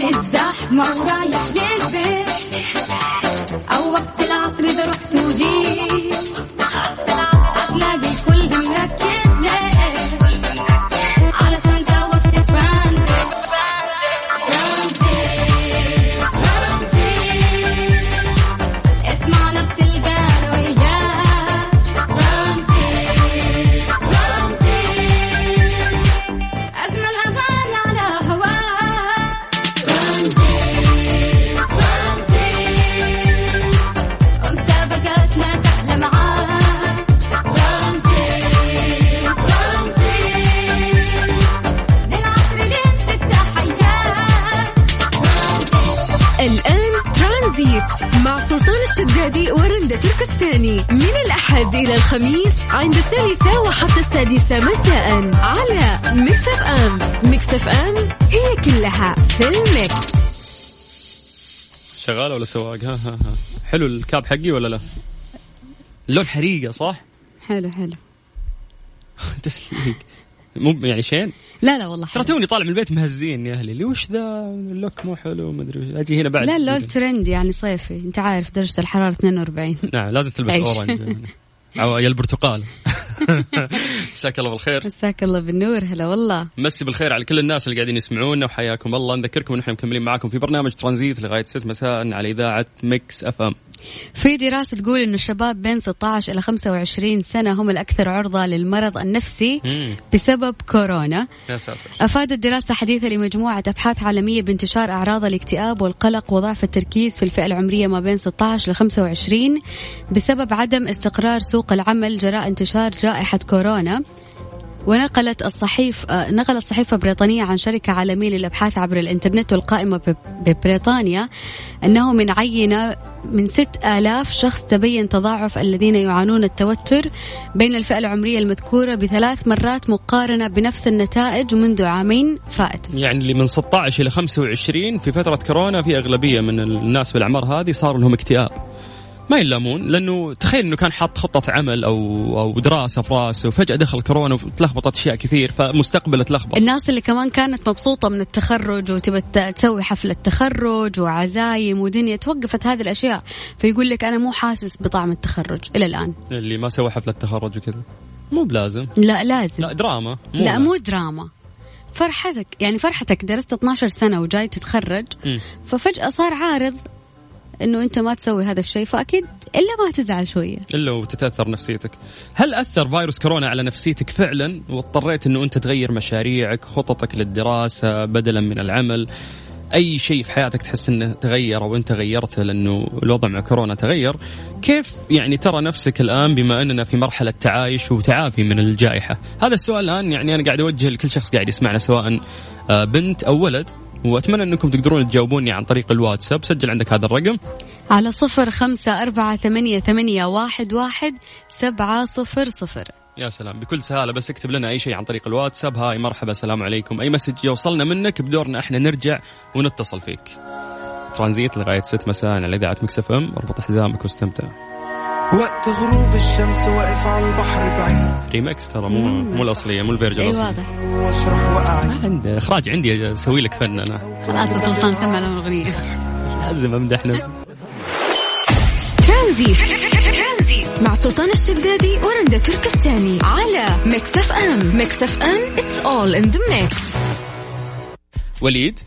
الزحمة ورايح للبيت. الخميس عند الثالثة وحتى السادسة مساء على ميكس أف أم ميكس أف أم هي كلها في ال mix. شغاله ولا سواقة؟ ها ها ها. حلو ال cap حقي ولا لا؟ اللون حريقة صح؟ حلو حلو. تسليك. مو يعني شين؟ لا لا والله ترى. توني طالع من البيت مهزين يا أهلي. اللي وش ذا؟ ال look مو حلو ما أدري. أجي هنا بعد. لا اللون ترند يعني صيفي. أنت عارف درجة الحرارة 42 نعم لازم تلبس. orange أو يا البرتقال. مساك الله بالخير. مساك الله بالنور هلا والله. مسي بالخير على كل الناس اللي قاعدين يسمعونا وحياكم الله. نذكركم إن إحنا مكملين معاكم في برنامج ترانزيت لغاية 6 مساء على إذاعة ميكس أف إم. في دراسة تقول إنه الشباب بين 16 إلى 25 سنة هم الأكثر عرضة للمرض النفسي مم. بسبب كورونا. يا ساتر. أفادت دراسة حديثة لمجموعة أبحاث عالمية بانتشار أعراض الاكتئاب والقلق وضعف التركيز في الفئة العمرية ما بين 16 ل 25 بسبب عدم استقرار سوق العمل جراء انتشار جائحة كورونا ونقلت آه، نقلت صحيفة بريطانية عن شركة عالمية للأبحاث عبر الإنترنت والقائمة ببريطانيا أنه من عينة من 6000 شخص تبين تضاعف الذين يعانون التوتر بين الفئة العمرية المذكورة بثلاث مرات مقارنة بنفس النتائج منذ عامين فائتين يعني اللي من 16 إلى 25 في فترة كورونا في أغلبية من الناس بالأعمار هذه صار لهم اكتئاب. ما يلامون لأنه تخيل إنه كان حاط خطة عمل أو أو دراسة في راسه وفجأة دخل كورونا وتلخبطت أشياء كثير فمستقبله تلخبط. الناس اللي كمان كانت مبسوطة من التخرج وتبى تسوي حفلة تخرج وعزايم ودنيا توقفت هذه الأشياء. فيقول لك أنا مو حاسس بطعم التخرج إلى الآن. اللي ما سوى حفله تخرج وكذا. مو بلازم. لا لازم. لا دراما. مو لا مو دراما. فرحتك يعني فرحتك درست 12 سنة وجاي تتخرج مم. ففجأة صار عارض إنه أنت ما تسوي هذا الشيء فأكيد إلا ما تزعل شوية إلا وتتأثر نفسيتك. هل أثر فيروس كورونا على نفسيتك فعلا واضطريت إنه أنت تغير مشاريعك، خططك للدراسة بدلا من العمل؟ أي شيء في حياتك تحس إنه تغير أو أنت غيرته لأنه الوضع مع كورونا تغير، كيف يعني ترى نفسك الآن بما أننا في مرحلة تعايش وتعافي من الجائحة؟ هذا السؤال الآن يعني أنا قاعد أوجه لكل شخص قاعد يسمعنا سواء آه، بنت أو ولد وأتمنى أنكم تقدرون تجاوبوني عن طريق الواتساب، سجل عندك هذا الرقم. على صفر خمسة أربعة ثمانية, ثمانية واحد, واحد سبعة صفر صفر. يا سلام. بكل سهالة بس اكتب لنا أي شيء عن طريق الواتساب. هاي مرحبا السلام عليكم. أي message يوصلنا منك بدورنا إحنا نرجع ونتصل فيك. ترانزيت لغاية 6 مساء على إذاعة ميكس إف إم. أربط حزامك واستمتع. وقت غروب الشمس واقف على البحر بعيد. ريمكس ترى مو مو الأصلية مو ال version أي واضح. واشرح وقعي عند إخراج عندي أسوي لك فن أنا. خلاص يا سلطان سمع لنا الأغنية. لازم أمدح نفسي ترانزيت. مع سلطان الشدادي ورندا تركستاني على ميكس اف ام ميكس اف ام it's all in the mix. وليد؟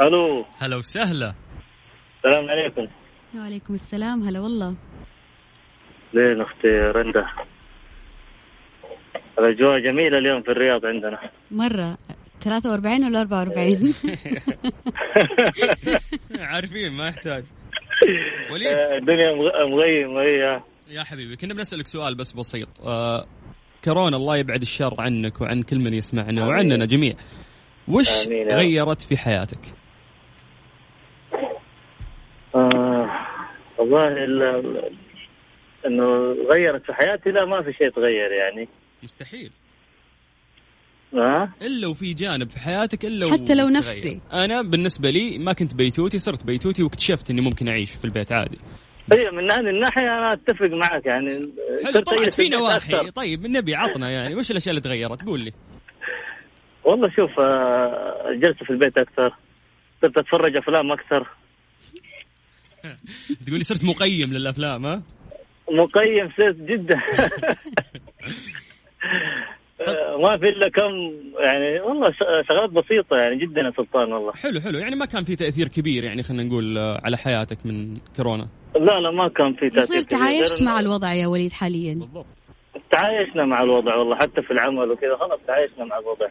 ألو. هلا وسهلا. السلام عليكم. وعليكم السلام هلا والله. لين أختي رندا. الاجواء جميله اليوم في الرياض عندنا. مرة. 43 ولا 44 عارفين ما يحتاج. وليد. آه، الدنيا مغ- مغيمه هي يا حبيبي كنا بنسألك سؤال بس بسيط. آه كورونا الله يبعد الشر عنك وعن كل من يسمعنا وعننا جميع. وش. غيرت في حياتك؟ آه والله ال- ال- إنه غيرت في حياتي لا ما في شيء تغير يعني. مستحيل. ها؟ إلا وفي جانب في حياتك إلا حتى لو. نفسي. أنا بالنسبة لي ما كنت بيتوتي صرت بيتوتي واكتشفت إني ممكن أعيش في البيت عادي. هي من هذه الناحية أنا أتفق معك يعني. حلو طلعت في نواحي أكثر. طيب النبي عطنا يعني. وش الأشياء اللي تغيرت؟ قول لي. والله شوف آه، جلست في البيت أكثر. صرت أتفرج أفلام أكثر. تقولي صرت مقيم للأفلام ها؟ مقيم صرت جدا. آه، ما في إلا كم يعني والله ش- شغلات بسيطة يعني جدا يا سلطان والله. حلو حلو. يعني ما كان في تأثير كبير يعني خلينا نقول آه، على حياتك من كورونا؟ لا لا ما كان في تأثير يصير. تعايشت مع الوضع يا وليد حاليا. بالضبط. تعايشنا مع الوضع والله حتى في العمل وكذا. خلاص تعايشنا مع الوضع.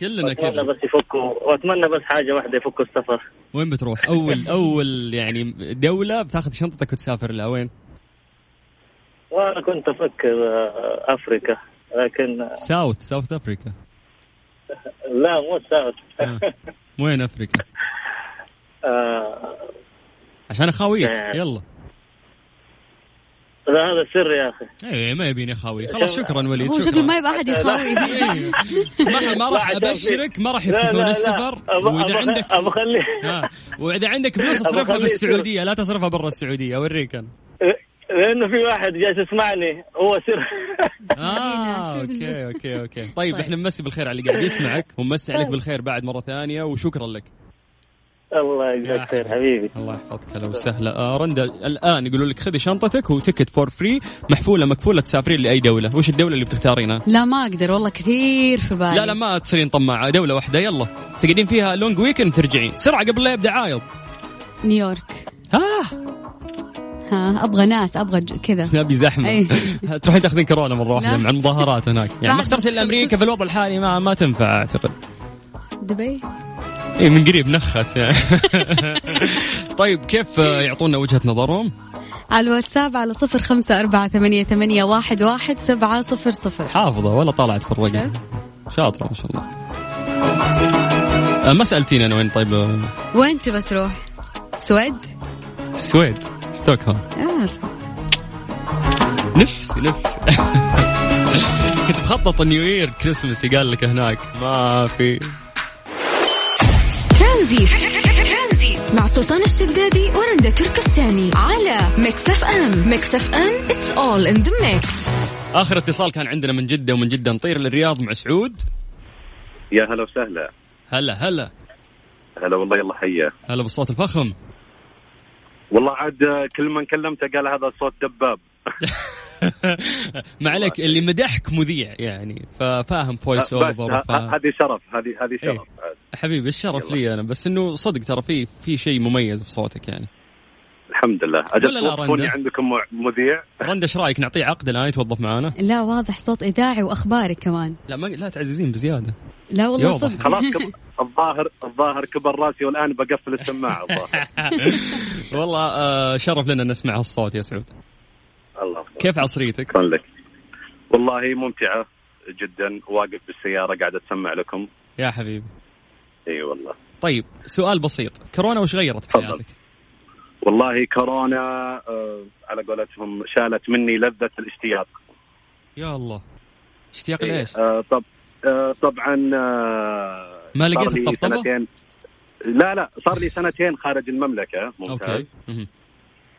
كلنا كذا. بس يفكوا وأتمنى بس حاجة واحدة يفكوا السفر. وين بتروح؟ أول أول يعني دولة بتاخذ شنطتك وتسافر لها وين؟ وأنا كنت أفكر آه، افريكا لكن south South Africa لا مو south آه. وين افريكا آه، عشان أخاويك. آه. يلا. لا هذا سر يا أخي. إيه ما يبيني أخاوي. خلاص شكرا وليد هو شكرا. شكله ما يبغى أحد يخاوي. إيه. ما ما راح أبشرك ما راح يفتحون. السفر. وإذا عندك أبغى اخليه ها وإذا عندك فلوس اصرفها. بالسعودية. لا تصرفها برا السعودية أوريك أنا. لأنه في واحد جالس يسمعني هو سر. آه. okay okay okay. طيب طيب. إحنا نمسي بالخير على اللي قاعد يسمعك ونمسي عليك بالخير بعد مرة ثانية وشكرا لك. الله يجزاك خير حبيبي. الله يحفظك هلا وسهلا. آه رندا الآن يقولوا لك خذي شنطتك و ticket for free مكفولة مكفولة تسافرين لأي دولة. وش الدولة اللي بتختارينها؟ لا ما أقدر والله كثير في بالي. لا لا ما تصيرين طماعة دولة واحدة يلا. تقعدين فيها long weekend ترجعين سرعة قبل لا يبدأ عايض نيويورك. ها ها أبغى ناس أبغى كذا نبي زحمة أي. تروحين تاخذين كورونا مره واحدة. مع المظاهرات هناك يعني ما اخترت الا أمريكا في الوضع الحالي ما ما تنفع أعتقد دبي اي من قريب نخت يعني طيب كيف يعطونا وجهة نظرهم؟ على الواتساب على صفر خمسة أربعة ثمانية, ثمانية واحد, واحد سبعة صفر صفر حافظة ولا طلعت في الرقم شوف. شاطرة ما شاء الله آه، ما سألتيني أنا وين طيب آه، وين تبى تروح؟ سويد؟ السويد ستوكهولم. عارفة نفسي نفسي. كنت مخطط نيو يير كريسمس قال لك هناك. ما في. ترانزيت. مع سلطان الشدادي ورندا تركستاني على ميكس اف ام ميكس اف ام it's all in the mix. آخر اتصال كان عندنا من جدة ومن جدة نطير للرياض مع سعود. يا هلا وسهلا. هلا هلا. هلا والله يلا حيا. هلا بالصوت الفخم. والله عاد كل من كلمته قال هذا صوت دباب ما عليك اللي مدحك مذيع يعني ففاهم voice over هذه شرف هذه هذه إيه. شرف. حبيبي الشرف. لي أنا بس إنه صدق ترى في في شيء مميز في صوتك يعني الحمد لله. أجل توقفوني؟ عندكم مذيع؟ رندا إيش رأيك؟ نعطيه عقد الآن يتوظف معانا؟ لا واضح صوت إذاعي وأخباري كمان. لا ما لا تعززين بزيادة. لا والله. صدق. خلاص كب... الظاهر الظاهر كبر راسي والآن بقفل السماعة. الظاهر. والله آه شرف لنا نسمع هالصوت يا سعود. الله. كيف عصريتك؟ شكرا لك. والله ممتعة جدا. واقف بالسيارة قاعد اسمع لكم. يا حبيبي. إي والله. طيب سؤال بسيط. كورونا وش غيرت في. حياتك؟ والله كورونا آه على قولتهم شالت مني لذة الاشتياق يا الله اشتياق إيه، ليش؟ آه طب آه طبعا آه ما لقيت الطبطبة؟ سنتين لا لا صار لي سنتين خارج المملكة ممتاز أوكي.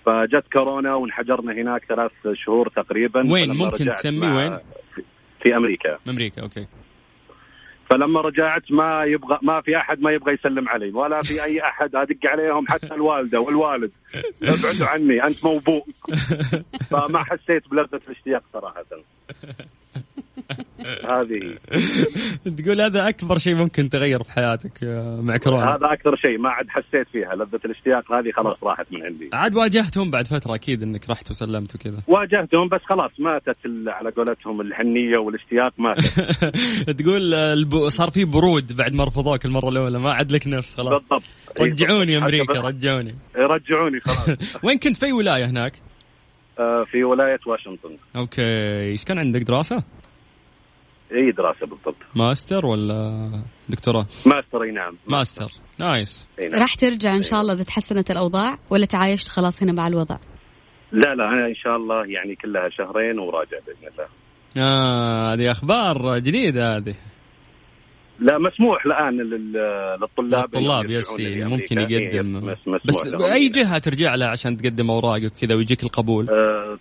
فجت كورونا وانحجرنا هناك ثلاث شهور تقريبا وين؟ ممكن تسمي وين؟ في- في أمريكا أمريكا أوكي فلما رجعت ما يبغى ما في أحد ما يبغى يسلم علي ولا في أي أحد أدق عليهم حتى الوالدة والوالد. ابعدوا عني أنت موبوء فما حسيت بلذة الاشتياق صراحة. هذه. تقول هذا أكبر شيء ممكن تغير في حياتك مع كورونا هذا أكثر شيء ما عاد حسيت فيها. لذة الاشتياق هذه خلاص راحت من عندي. عاد واجهتهم بعد فترة أكيد إنك رحت وسلمت وكذا. واجهتهم بس خلاص ماتت على قولتهم الحنية والاشتياق ماتت. تقول الب... صار في برود بعد ما رفضوك المرة الأولى ما عاد لك نفس خلاص. بالضبط. رجعوني حتى أمريكا رجعوني. رجعوني خلاص. وين كنت؟ في ولاية هناك؟ آه، في ولاية واشنطن. okay. إيش كان عندك دراسة؟ أي دراسة بالضبط. ماستر ولا دكتوراه؟ ماستر أي نعم. master. nice. نعم. راح ترجع إن شاء الله إذا تحسنت الأوضاع ولا تعايشت خلاص هنا مع الوضع؟ لا لا أنا إن شاء الله يعني كلها شهرين وراجع بإذن الله. آه هذه أخبار جديدة هذه. لا مسموح الآن لل- للطلاب الطلاب yes يعني. ممكن إيه، يقدم. بس. أي جهة ترجع لها عشان تقدم أوراقك وكذا ويجيك القبول؟ آه،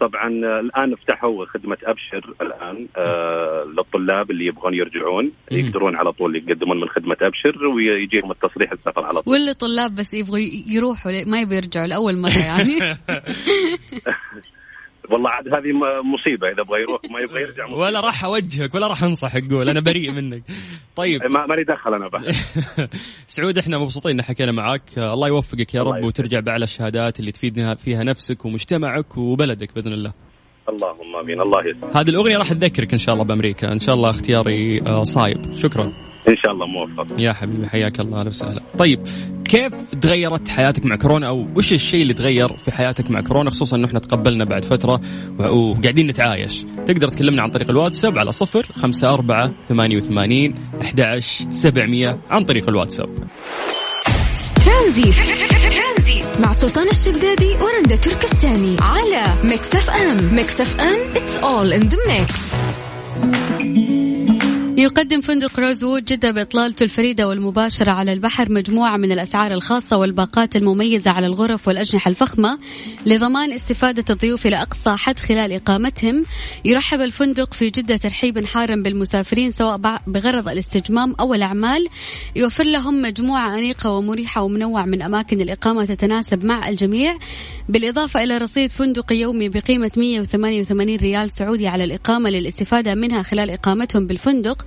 طبعا آه، الآن فتحوا خدمة أبشر الآن آه، للطلاب اللي يبغون يرجعون. يقدرون على طول يقدمون من خدمة أبشر ويجيهم التصريح السفر على طول واللي طلاب بس يبغوا يروحوا ما يبغوا يرجعوا لأول مرة يعني والله عاد هذه مصيبة إذا أبغى يروح وما يبغى يرجع مصيبة. ولا راح أوجهك ولا راح أنصح أقول أنا بريء منك. طيب. ما ماني دخل أنا بعد سعود إحنا مبسوطين إن حكينا معك آه، الله يوفقك يا رب. وترجع بأعلى الشهادات اللي تفيدنا فيها نفسك ومجتمعك وبلدك بإذن الله. اللهم آمين الله يسلمك هذه الأغنية راح تذكرك إن شاء الله بأمريكا. إن شاء الله اختياري آه، صايب. شكرا. إن شاء الله موفق. يا حبيبي حياك الله أهلا وسهلا. طيب كيف تغيرت حياتك مع كورونا؟ أو وش الشيء اللي تغير في حياتك مع كورونا؟ خصوصا انه إحنا تقبلنا بعد فترة و- وقاعدين نتعايش. تقدر تكلمنا عن طريق الواتساب على صفر خمسة أربعة ثمانية وثمانين أحد سبعمية عن طريق الواتساب. ترانزيت. مع سلطان الشدادي ورندا تركستاني على ميكس أف أم. ميكس أف أم it's all in the mix. يقدم فندق روزوود جدة بإطلالته الفريدة والمباشرة على البحر مجموعة من الأسعار الخاصة والباقات المميزة على الغرف والأجنحة الفخمة لضمان استفادة الضيوف إلى أقصى حد خلال إقامتهم. يرحب الفندق في جدة ترحيبا حارا بالمسافرين سواء بغرض الاستجمام أو الأعمال. يوفر لهم مجموعة أنيقة ومريحة ومنوع من أماكن الإقامة تتناسب مع الجميع. بالإضافة إلى رصيد فندقي يومي بقيمة 188 ريال سعودي على الإقامة للاستفادة منها خلال إقامتهم بالفندق.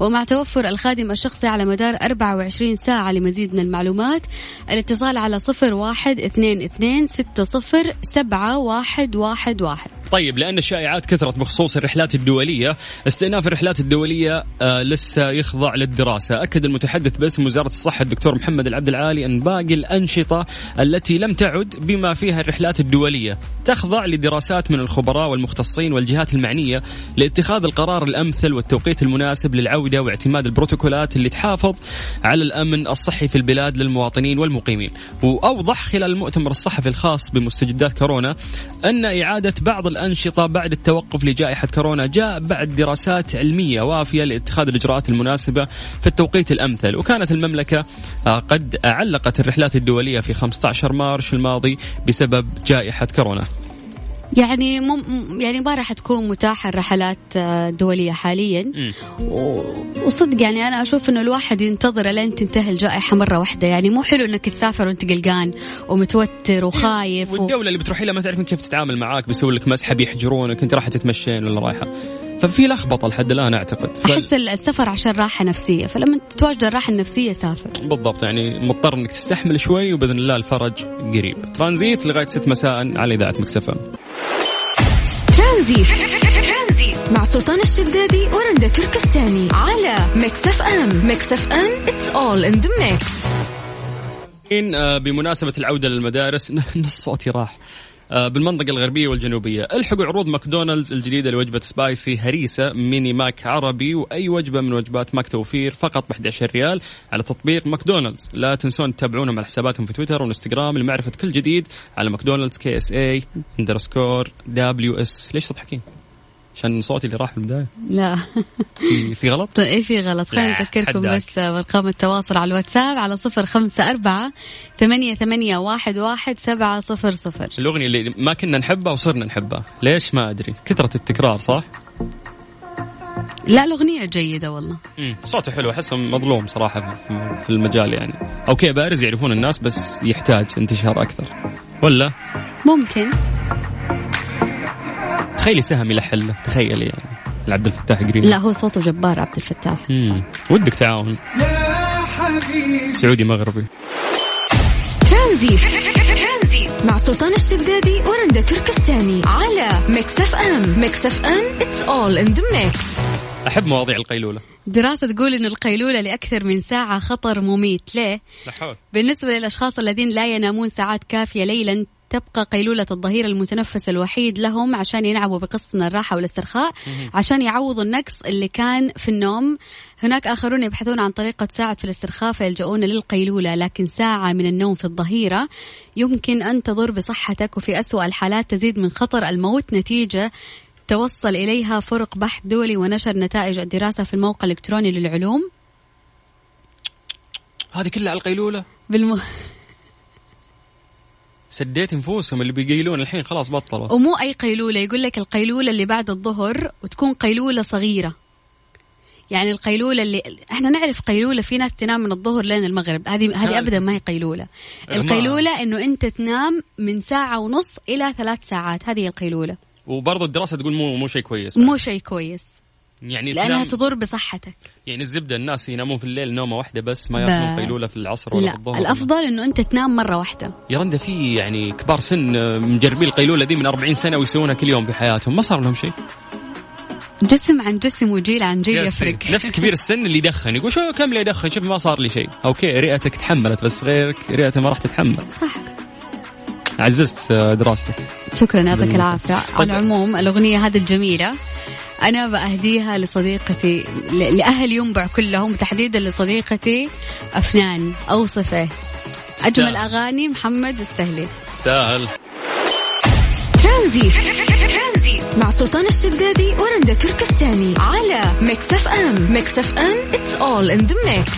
ومع توفر الخادم الشخصي على مدار 24 ساعة لمزيد من المعلومات الاتصال على صفر واحد اثنين اثنين ستة صفر سبعة واحد واحد واحد. طيب لأن الشائعات كثرت بخصوص الرحلات الدولية استئناف الرحلات الدولية آه لسه يخضع للدراسة. أكد المتحدث باسم وزارة الصحة الدكتور محمد العبد العالي أن باقي الأنشطة التي لم تعد بما فيها الرحلات الدولية تخضع لدراسات من الخبراء والمختصين والجهات المعنية لاتخاذ القرار الأمثل والتوقيت المناسب للعودة واعتماد البروتوكولات اللي تحافظ على الأمن الصحي في البلاد للمواطنين والمقيمين. وأوضح خلال المؤتمر الصحفي الخاص بمستجدات كورونا أن إعادة بعض الأنشطة بعد التوقف لجائحة كورونا جاء بعد دراسات علمية وافية لاتخاذ الإجراءات المناسبة في التوقيت الأمثل. وكانت المملكة آه، قد علقت الرحلات الدولية في 15 مارش الماضي بسبب جائحة كورونا. يعني مم يعني ما راح تكون متاحة الرحلات آه، دولية حاليا. وصدق يعني أنا أشوف إنه الواحد ينتظر لين تنتهي الجائحة مرة واحدة. يعني مو حلو إنك تسافر وأنت قلقان ومتوتر وخايف و... والدولة اللي بتروحي لها ما تعرفين كيف تتعامل معاك بيسوي لك مسحة بيحجرونك أنت رايحة تتمشين ولا رايحة. ففي لخبطة لحد الآن أعتقد. ف... أحس السفر عشان راحة نفسية فلما تتواجد الراحة النفسية سافر. بالضبط يعني مضطر إنك تستحمل شوي وبإذن الله الفرج قريب. ترانزيت لغاية 6 مساء على إذاعة مكسفه ترانزيت. مع سلطان الشدادي ورندا تركستاني على ميكس إف إم. ميكس إف إم it's all in the mix. آه، بمناسبة العودة للمدارس نص صوتي راح. بالمنطقة الغربية والجنوبية. الحقوا عروض ماكدونالدز الجديدة لوجبة spicy هريسة ميني ماك عربي وأي وجبة من وجبات ماك توفير فقط ب 11 ريال على تطبيق ماكدونالدز. لا تنسون تتابعونهم على حساباتهم في تويتر وإنستغرام لمعرفة كل جديد على ماكدونالدز KSA underscore WS. ليش تضحكين؟ عشان صوتي اللي راح في البداية. لا. في, في غلط؟ طيب إيه في غلط؟ خلينا نذكركم. بس بأرقام التواصل على الواتساب على صفر خمسة أربعة ثمانية ثمانية واحد واحد سبعة صفر صفر. الأغنية اللي ما كنا نحبها وصرنا نحبها. ليش ما أدري؟ كثرة التكرار صح؟ لا الأغنية جيدة والله. مم. صوته حلو أحسه مظلوم صراحة في- المجال يعني. okay بارز يعرفون الناس بس يحتاج انتشار أكثر. ولا؟ ممكن. تخيلي سهم يلحن له تخيلي يعني. العبد الفتاح قريب. لا هو صوته جبار عبد الفتاح. مم. ودك تعاون. سعودي مغربي. ترانزيت. مع سلطان الشدادي ورندا تركستاني. على Mix FM. Mix FM it's all in the mix. أحب مواضيع القيلولة. دراسة تقول أن القيلولة لأكثر من ساعة خطر مميت. ليه؟ لا حول. بالنسبة للأشخاص الذين لا ينامون ساعات كافية ليلا تبقى قيلولة الظهيرة المتنفس الوحيد لهم عشان ينعموا بقسط من الراحة والاسترخاء عشان يعوضوا النقص اللي كان في النوم. هناك آخرون يبحثون عن طريقة تساعد في الاسترخاء فيلجؤون للقيلولة لكن ساعة من النوم في الظهيرة يمكن أن تضر بصحتك وفي أسوأ الحالات تزيد من خطر الموت. نتيجة توصل إليها فرق بحث دولي ونشر نتائج الدراسة في الموقع الإلكتروني للعلوم. هذه كلها على القيلولة؟ بالم... سديت نفوسهم اللي بيقيلون الحين خلاص بطلوا. ومو أي قيلولة يقول لك القيلولة اللي بعد الظهر وتكون قيلولة صغيرة. يعني القيلولة اللي إحنا نعرف قيلولة في ناس تنام من الظهر لين المغرب. هذه هذه عارف. ابدا ما هي قيلولة. القيلولة إنه أنت تنام من ساعة ونص إلى ثلاث ساعات. هذه هي القيلولة. وبرضه الدراسة تقول مو مو شيء كويس. مو شيء كويس. يعني لأنها تضر بصحتك. يعني الزبدة الناس ينامون في الليل نومة واحدة بس ما ياخذون بس. قيلوله في العصر ولا لا الظهر. الأفضل إنه أنت تنام مرة واحدة. يا رندا في يعني كبار سن مجربين القيلولة دي من 40 سنة ويسوونها كل يوم في حياتهم ما صار لهم شيء؟ جسم عن جسم وجيل عن جيل. يفرق. نفس كبير السن اللي يدخن يقول شو كم اللي يدخن؟ شوف ما صار لي شيء. أوكي رئتك تحملت بس غيرك رئته ما راح تتحمل. صح. عززت دراستك. شكرا يعطيك العافية. على. العموم الأغنية هذه الجميلة. أنا بأهديها لصديقتي ل- لأهل ينبع كلهم تحديدا لصديقتي أفنان أوصفه. أجمل تستاهل. أغاني محمد السهلي. تستاهل. ترانزيت مع سلطان الشدادي ورندا تركستاني. على Mix FM. Mix FM it's all in the mix.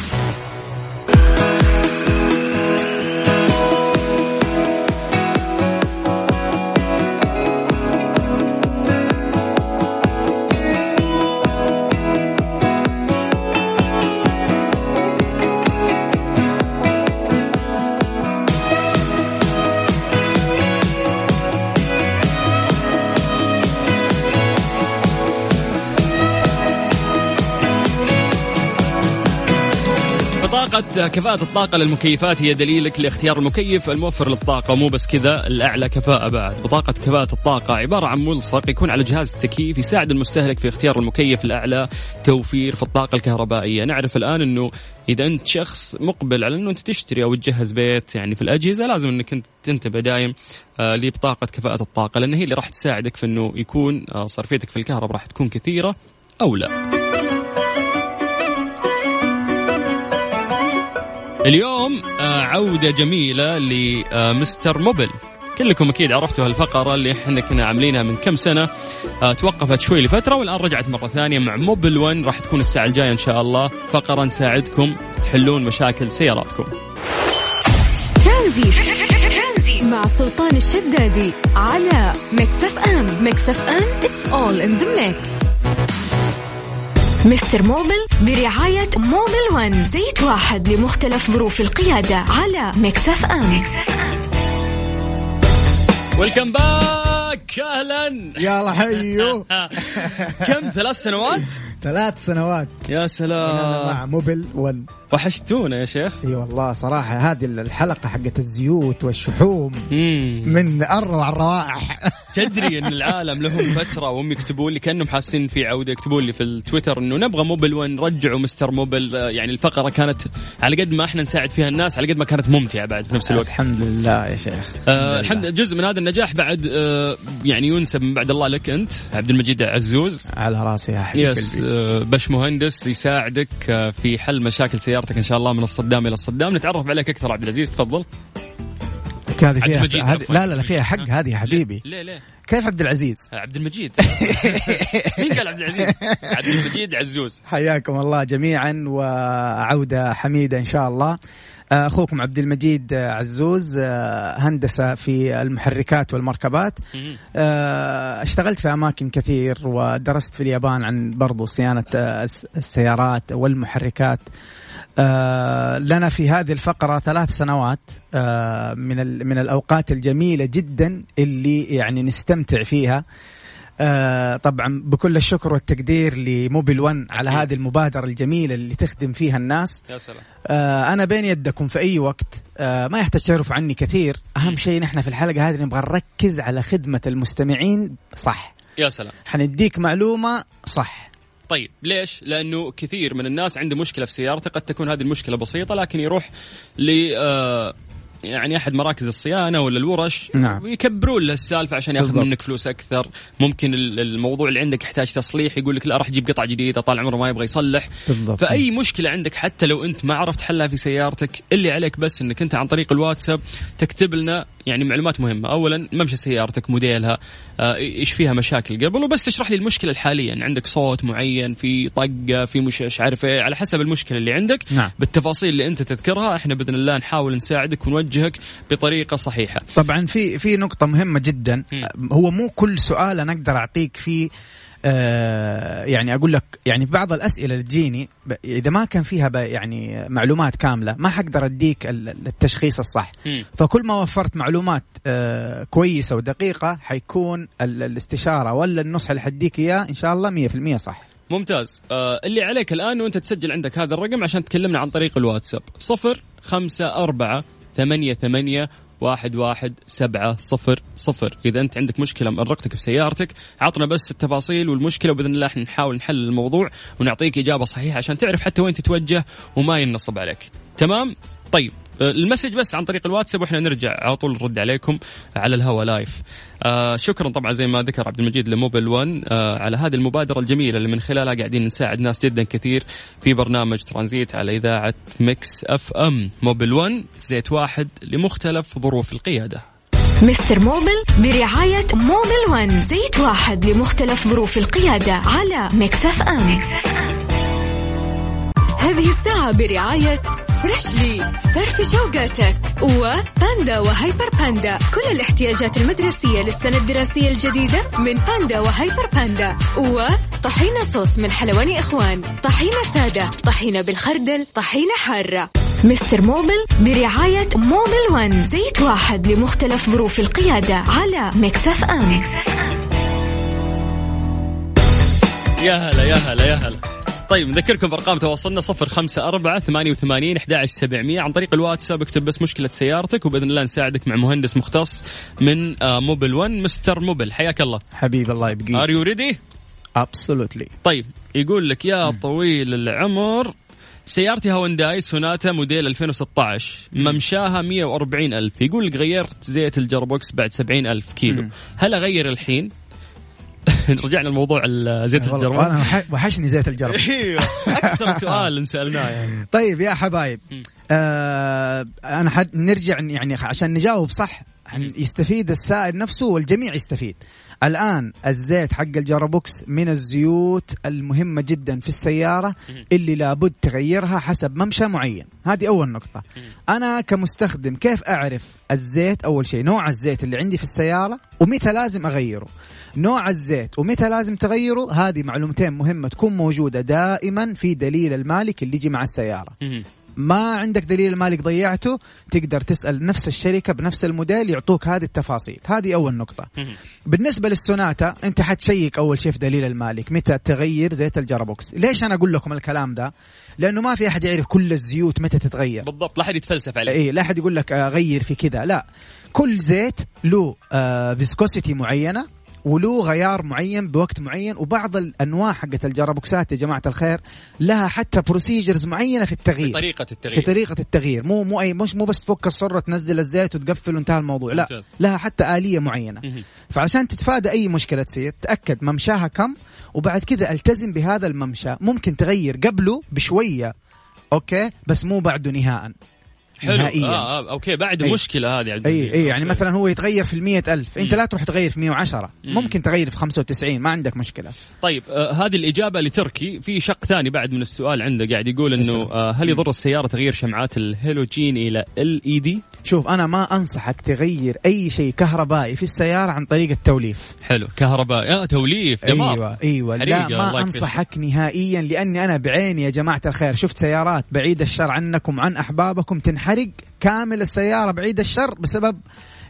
بطاقة كفاءة الطاقة للمكيفات هي دليلك لاختيار المكيف الموفر للطاقة ومو بس كذا الأعلى كفاءة بعد. بطاقة كفاءة الطاقة عبارة عن ملصق يكون على جهاز التكييف يساعد المستهلك في اختيار المكيف الأعلى توفير في الطاقة الكهربائية. نعرف الآن أنه إذا أنت شخص مقبل على أنه أنت تشتري أو تجهز بيت يعني في الأجهزة لازم أنك أنت تنتبه دايم آه لبطاقة كفاءة الطاقة لأن هي اللي راح تساعدك في أنه يكون آه صرفيتك في الكهرباء راح تكون كثيرة أو لا. اليوم آه، عودة جميلة ل Mister Mobil. كلكم أكيد عرفتوا هالفقرة اللي إحنا كنا عاملينها من كم سنة. آه، توقفت شوي لفترة والآن رجعت مرة ثانية مع Mobil 1 راح تكون الساعة الجاية إن شاء الله. فقرة نساعدكم تحلون مشاكل سياراتكم. ترانزيت مع سلطان الشدادي على Mix FM. Mix FM it's all in the mix. Mister Mobil برعاية Mobil One زيت واحد لمختلف ظروف القيادة على Mix FM. welcome back أهلا. يلا حيو كم ثلاث سنوات؟ ثلاث سنوات. يا سلام. مع Mobil 1 وحشتونا يا شيخ. إي والله صراحة هذه الحلقة حقت الزيوت والشحوم مم. من أروع الروائح. تدري إن العالم لهم فترة وهم يكتبون لي كأنهم حاسين في عودة يكتبون لي في التويتر إنه نبغى Mobil 1 رجعوا Mister Mobil. آه، يعني الفقرة كانت على قد ما إحنا نساعد فيها الناس على قد ما كانت ممتعة بعد في نفس الوقت. الحمد لله يا شيخ. آه الحمد جزء من هذا النجاح بعد آه يعني ينسب من بعد الله لك أنت عبد المجيد عزوز. على راسي يا حبيب يس آه باش مهندس يساعدك آه في حل مشاكل سيارتك إن شاء الله من الصدام إلى الصدام. نتعرف عليك أكثر عبد العزيز تفضل. هذه فيها المجيد هذه عفواً. لا لا لا فيها حق هذه يا حبيبي. ليه ليه كيف عبد العزيز؟ آه، عبد المجيد. مين قال عبد العزيز؟ عبد المجيد عزوز. حياكم الله جميعا وعوده حميده إن شاء الله. أخوكم عبد المجيد عزوز آه، هندسة في المحركات والمركبات. آه، اشتغلت في أماكن كثير ودرست في اليابان عن برضو صيانة آه، الس- السيارات والمحركات. آه، لنا في هذه الفقرة ثلاث سنوات آه، من من الأوقات الجميلة جدا اللي يعني نستمتع فيها. آه، طبعا بكل الشكر والتقدير لموبيل 1 على. هذه المبادرة الجميلة اللي تخدم فيها الناس. يا سلام. آه، أنا بين يدكم في أي وقت آه، ما يحتاج تعرف عني كثير. أهم شيء نحن في الحلقة هذه نبغى نركز على خدمة المستمعين صح. يا سلام. حنديك معلومة صح. طيب ليش؟ لأنه كثير من الناس عنده مشكلة في سيارته قد تكون هذه المشكلة بسيطة لكن يروح ل آه، يعني أحد مراكز الصيانة ولا الورش نعم. ويكبرون له السالفة عشان ياخذ بالضبط. منك فلوس أكثر ممكن ال- الموضوع اللي عندك يحتاج تصليح يقول لك لا راح أجيب قطعه جديدة طال عمره ما يبغى يصلح بالضبط فأي مشكلة عندك حتى لو أنت ما عرفت حلها في سيارتك اللي عليك بس إنك أنت عن طريق الواتساب تكتب لنا يعني معلومات مهمة. اولا ممشى سيارتك موديلها آه، إيش فيها مشاكل قبل وبس تشرح لي المشكلة الحالية. يعني عندك صوت معين في طقة في مش مش عارف إيه على حسب المشكلة اللي عندك. نعم. بالتفاصيل اللي أنت تذكرها إحنا بإذن الله نحاول نساعدك ونوجهك بطريقة صحيحة. طبعا في في نقطة مهمة جدا. هو مو كل سؤال أنا أقدر أعطيك فيه آه يعني أقول لك يعني بعض الأسئلة اللي تجيني إذا ما كان فيها يعني معلومات كاملة ما حقدر أديك ال- التشخيص الصح. مم. فكل ما وفرت معلومات آه كويسة ودقيقة حيكون ال- الاستشارة ولا النصح اللي حديك إياه إن شاء الله 100% صح. ممتاز. آه اللي عليك الآن وأنت تسجل عندك هذا الرقم عشان تكلمنا عن طريق الواتساب. صفر خمسة أربعة ثمانية ثمانية واحد واحد سبعة صفر صفر. إذا أنت عندك مشكلة مأرقتك في سيارتك عطنا بس التفاصيل والمشكلة وبإذن الله إحنا نحاول نحل الموضوع ونعطيك إجابة صحيحة عشان تعرف حتى وين تتوجه وما ينصب عليك. تمام؟ طيب ال message بس عن طريق الواتساب وإحنا نرجع على طول نرد عليكم على الهوا live. آه شكرا طبعا زي ما ذكر عبد المجيد ل Mobil 1 آه على هذه المبادرة الجميلة اللي من خلالها قاعدين نساعد ناس جدا كثير في برنامج ترانزيت على إذاعة Mix FM. Mobil 1 زيت واحد لمختلف ظروف القيادة. Mister Mobil برعاية Mobil One زيت واحد لمختلف ظروف القيادة على Mix FM. هذه الساعة برعاية Freshly. فرفش أوقاتك وباندا وهيبر باندا. كل الاحتياجات المدرسية للسنة الدراسية الجديدة من باندا وهيبر باندا. وطحينة صوص من حلواني إخوان. طحينة سادة طحينة بالخردل طحينة حارة. Mister Mobil برعاية Mobil One زيت واحد لمختلف ظروف القيادة على Mix FM. يا هلا يا هلا يا هلا. طيب نذكركم بأرقام تواصلنا صفر خمسة أربعة ثمانية وثمانين أحد سبعمية عن طريق الواتساب. اكتب بس مشكلة سيارتك وبإذن الله نساعدك مع مهندس مختص من آه، Mobil 1 Mister Mobil. حياك الله. حبيب الله يبقيك. are you ready absolutely طيب يقول لك يا طويل العمر سيارتي هونداي سوناتا موديل 2016 ممشاها 140 ألف. يقول لك غيرت زيت ال gearbox بعد 70 ألف كيلو. هل أغير الحين؟ رجعنا لموضوع زيت ال gearbox أنا وح- وحشني زيت الجرب أيوه. أكثر سؤال سالناه يعني. طيب يا حبايب آه أنا حد نرجع يعني عشان نجاوب صح يستفيد السائل نفسه والجميع يستفيد. الآن الزيت حق الجرابوكس من الزيوت المهمة جدا في السيارة اللي لابد تغيرها حسب ممشى معين. هذه أول نقطة. أنا كمستخدم كيف أعرف الزيت؟ أول شيء نوع الزيت اللي عندي في السيارة ومتى لازم أغيره. نوع الزيت ومتى لازم تغيره؟ هذه معلومتين مهمة تكون موجودة دائما في دليل المالك اللي يجي مع السيارة. ما عندك دليل المالك ضيعته تقدر تسأل نفس الشركة بنفس الموديل يعطوك هذه التفاصيل. هذه أول نقطة. مهم. بالنسبة للسوناتا أنت حت check أول شيء في دليل المالك. متى تغير زيت ال gearbox؟ ليش أنا أقول لكم الكلام ده؟ لأنه ما في أحد يعرف كل الزيوت متى تتغير. بالضبط لا أحد يتفلسف عليه. اي لا أحد يقول لك آه، غير في كذا. لا كل زيت له آه viscosity معينة. وله غيار معين بوقت معين وبعض الأنواع حقت ال gearbox ات يا جماعة الخير لها حتى procedures معينة في التغيير. طريقة في التغيير طريقة التغيير. مو مو اي مش مو بس تفك الصره تنزل الزيت وتقفل وانتهى الموضوع. لا ممتاز. لها حتى آلية معينة. فعشان تتفادى أي مشكلة تصير تأكد ممشاها كم وبعد كذا التزم بهذا الممشى. ممكن تغير قبله بشوية okay؟ بس مو بعده نهائيا حلو. نهائيا. آه, آه okay بعد أي. المشكلة هذه أي. أي يعني. مثلا هو يتغير في المية ألف. أنت مم. لا تروح تغير في 110 مم. ممكن تغير في 95 ما عندك مشكلة. طيب آه هذه الإجابة لتركي. في شق ثاني بعد من السؤال عنده قاعد يقول إنه. آه هل يضر السيارة تغيير شمعات الهيلوجين إلى L E D شوف أنا ما أنصحك تغير أي شيء كهربائي في السيارة عن طريق التوليف. حلو. كهرباء. آه توليف. دمار أيوه. أيوه لا ما. أنصحك نهائيا لأني أنا بعيني يا جماعة الخير. شفت سيارات بعيد الشر عنكم عن أحبابكم تنحرق كامل السيارة بعيد الشر بسبب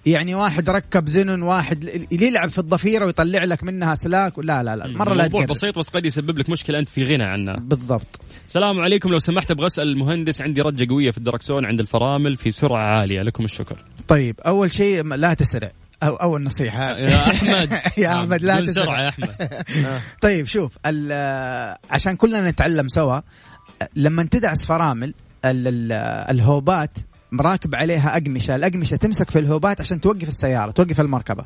يعني واحد ركب زنون واحد يلعب في الضفيرة ويطلع لك منها سلاك لا لا لا مرة لا الموضوع تقرب. بسيط بس قد يسبب لك مشكلة أنت في غنى عنها بالضبط. السلام عليكم. لو سمحت أبغى اسال المهندس عندي رجة قوية في الدركسون عند الفرامل في سرعة عالية. لكم الشكر. طيب أول شيء لا تسرع. أو أول نصيحة. يا أحمد. يا أحمد لا تسرع. يا أحمد. طيب شوف عشان كلنا نتعلم سوا لما تدعس فرامل الهوبات مراكب عليها أقمشة، الأقمشة تمسك في الهوبات عشان توقف السيارة، توقف المركبة.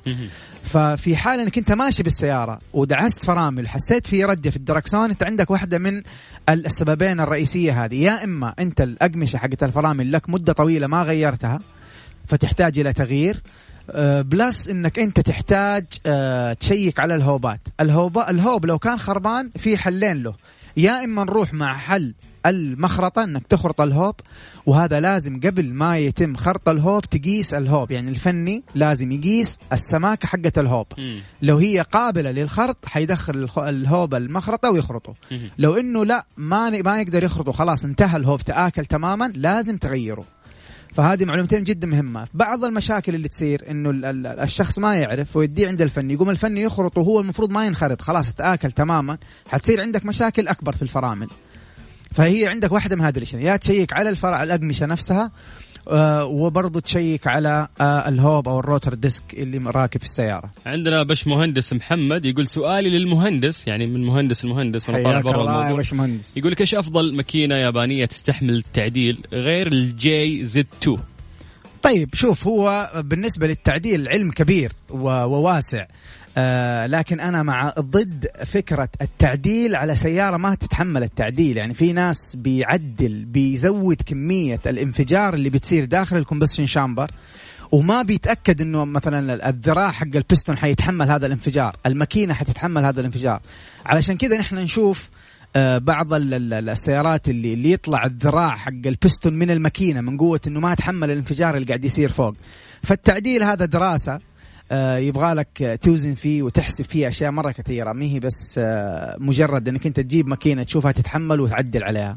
ففي حال إنك أنت ماشي بالسيارة ودعست فرامل حسيت في رده في الدركسون أنت عندك واحدة من السببين الرئيسية هذه، يا إما أنت الأقمشة حقت الفرامل لك مدة طويلة ما غيرتها فتحتاج إلى تغيير آه، plus إنك أنت تحتاج آه، تشيك على الهوبات. الهوب الهوب لو كان خربان في حلين له. يا إما نروح مع حل المخرطة إنك تخرط الهوب وهذا لازم قبل ما يتم خرط الهوب تقيس الهوب. يعني الفني لازم يقيس السماكة حقة الهوب. مم. لو هي قابلة للخرط حيدخل الهوب المخرطة ويخرطه. مم. لو إنه لا ما ما يقدر يخرطه خلاص انتهى الهوب تآكل تماما لازم تغيره. فهذه معلومتين جدا مهمة. بعض المشاكل اللي تصير إنه ال- ال- الشخص ما يعرف ويديه عند الفني يقوم الفني يخرط وهو المفروض ما ينخرط خلاص تآكل تماما. حتصير عندك مشاكل أكبر في الفرامل. فهي عندك واحدة من هذه الأشياء. يا تشيك على الفرع الأقمشة نفسها آه وبرضه تشيك على آه الهوب أو ال rotor disc اللي راكب في السيارة. عندنا باش مهندس محمد يقول سؤالي للمهندس يعني من مهندس المهندس وأنا طالع برا يا الموضوع. باشمهندس يقول لك إيش أفضل ماكينة يابانية تستحمل التعديل غير ال JZ 2 طيب شوف هو بالنسبة للتعديل العلم كبير وواسع. آه لكن أنا مع ضد فكرة التعديل على سيارة ما تتحمل التعديل يعني في ناس بيعدل بيزود كمية الانفجار اللي بتصير داخل ال combustion chamber وما بيتأكد إنه مثلا الذراع حق البستون حيتحمل هذا الانفجار، الماكينة حتتحمل هذا الانفجار. علشان كذا نحن نشوف آه، بعض ال- ال- ال- السيارات اللي اللي يطلع الذراع حق البستون من الماكينة من قوة إنه ما تحمل الانفجار اللي قاعد يصير فوق. فالتعديل هذا دراسة يبغى لك آه، توزن فيه وتحسب فيه أشياء مرة كثيرة ما هي بس آه، مجرد إنك أنت تجيب ماكينة تشوفها تتحمل وتعدل عليها.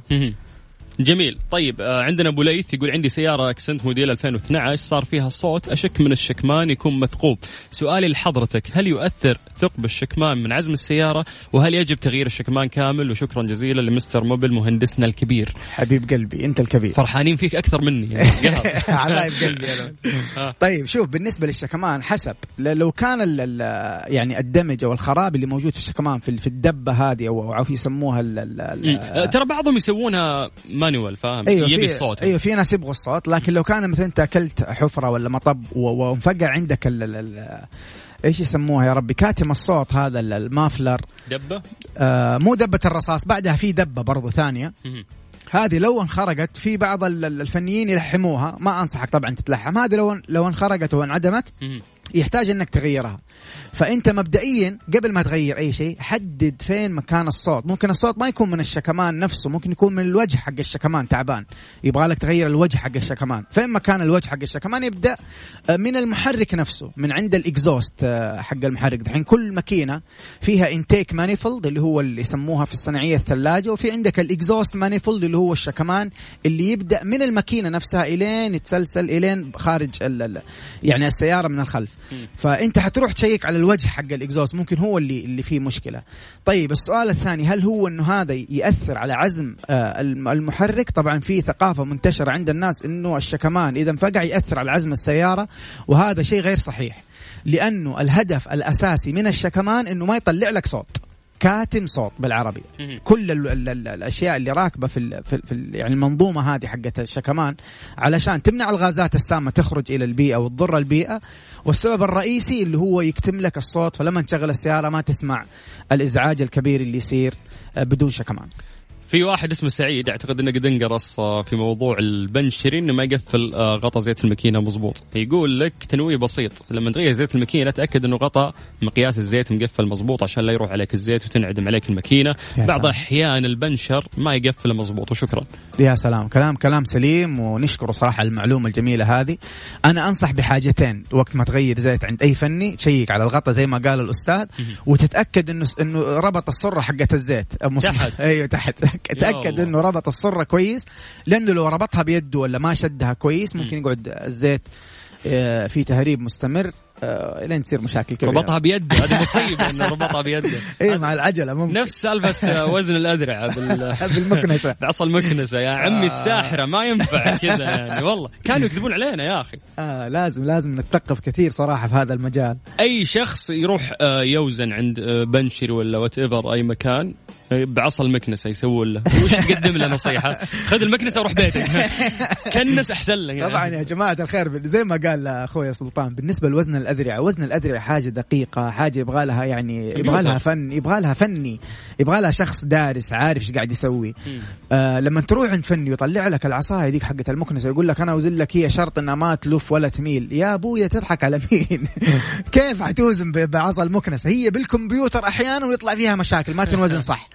جميل طيب آه، عندنا أبو ليث يقول عندي سيارة أكسنت موديل 2012 صار فيها صوت أشك من الشكمان يكون مثقوب سؤالي لحضرتك هل يؤثر ثقب الشكمان من عزم السيارة وهل يجب تغيير الشكمان كامل وشكرا جزيلا لمستر موبل مهندسنا الكبير حبيب قلبي أنت الكبير. فرحانين فيك أكثر مني يعني. حبايب قلبي آه. طيب شوف بالنسبة للشكمان حسب لو كان ال ال يعني الدمج أو الخراب اللي موجود في الشكمان في, في الدبة هذه أو يسموها. آه، ترى بعضهم يسوونها مانوال فاهم؟ أيوه يبي الصوت أيوه في ناس يبغوا الصوت لكن لو كان مثلا أنت أكلت حفرة ولا مطب و- وانفقع عندك ال ال ال إيش يسموها يا ربي؟ كاتم الصوت هذا ال- المافلر. دبة؟ آه مو دبة الرصاص بعدها في دبة برضو ثانية. هذه لو انخرقت في بعض ال- ال- الفنيين يلحموها ما أنصحك طبعا تتلحم هذه لو لو انخرقت وانعدمت. يحتاج إنك تغيرها. فأنت مبدئيا قبل ما تغير أي شيء حدد فين مكان الصوت. ممكن الصوت ما يكون من الشكمان نفسه ممكن يكون من الوجه حق الشكمان تعبان. يبغى لك تغير الوجه حق الشكمان. فين مكان الوجه حق الشكمان؟ يبدأ آه، من المحرك نفسه من عند ال exhaust آه، حق المحرك. دحين كل ماكينة فيها intake manifold اللي هو اللي يسموها في الصناعية الثلاجة وفي عندك ال exhaust manifold اللي هو الشكمان اللي يبدأ من الماكينة نفسها إلين يتسلسل إلين خارج يعني السيارة من الخلف. فأنت حتروح تشيك على الوجه حق ال exhaust ممكن هو اللي اللي فيه مشكلة. طيب السؤال الثاني هل هو إنه هذا يأثر على عزم آه، الم- المحرك؟ طبعا في ثقافة منتشرة عند الناس إنه الشكمان إذا انفقع يأثر على عزم السيارة وهذا شيء غير صحيح. لأنه الهدف الأساسي من الشكمان إنه ما يطلع لك صوت. كاتم صوت بالعربي. كل ال ال ال الأشياء اللي راكبة في ال في, ال في ال يعني المنظومة هذه حقت الشكمان علشان تمنع الغازات السامة تخرج إلى البيئة وتضر البيئة والسبب الرئيسي اللي هو يكتم لك الصوت فلما تشغل السيارة ما تسمع الإزعاج الكبير اللي يصير آه، بدون شكمان في واحد اسمه سعيد أعتقد إنه قد انقرص آه، في موضوع البنشري إنه ما يقفل آه، غطا زيت الماكينة مظبوط. يقول لك تنوية بسيط لما تغير زيت الماكينة تأكد إنه غطا مقياس الزيت مقفل مظبوط عشان لا يروح عليك الزيت وتنعدم عليك الماكينة. بعض. الاحيان البنشر ما يقفل مظبوط وشكرا. يا سلام. كلام كلام سليم ونشكره صراحة المعلومة الجميلة هذه. أنا أنصح بحاجتين وقت ما تغير زيت عند أي فني تشيك على الغطا زي ما قال الأستاذ وتتأكد إنه إنه ربط السرة حقت الزيت. تحت. أيوه تحت. تاكد. إنه ربط السره كويس. لأنه لو ربطها بيده ولا ما شدها كويس ممكن يقعد الزيت آه، في تهريب مستمر. آه، لين تصير مشاكل كبيرة. ربطها بيده هذه مصيبة إنه ربطها بيده أيوه مع العجلة ممكن. نفس سالفة آه، وزن الأذرعة بال بالمكنسة. بعصا المكنسة يا عمي الساحرة ما ينفع كذا يعني والله. كانوا يكذبون علينا يا أخي. آه لازم لازم نتثقف كثير صراحة في هذا المجال. أي شخص يروح آه، يوزن عند آه، بنشري ولا whatever أي مكان آه، بعصا المكنسة يسوون له. وش تقدم له نصيحة؟ خذ المكنسة وروح بيتك. كنس أحسن لك يعني. طبعا يا جماعة الخير زي ما قال أخوي سلطان بالنسبة لوزن الاذرعه وزن الاذرعه حاجة دقيقة حاجة يبغى لها يعني يبغى لها. فن يبغى لها فني يبغى لها شخص دارس عارف إيش قاعد يسوي. آه لما تروح عند فني ويطلع لك العصاية ديك حقت المكنسة يقول لك أنا أوزن لك هي شرط إنها ما تلف ولا تميل. يا أبويا تضحك على مين؟ كيف حتوزن بعصا المكنسة؟ هي بالكمبيوتر أحيانا ويطلع فيها مشاكل ما تنوزن صح.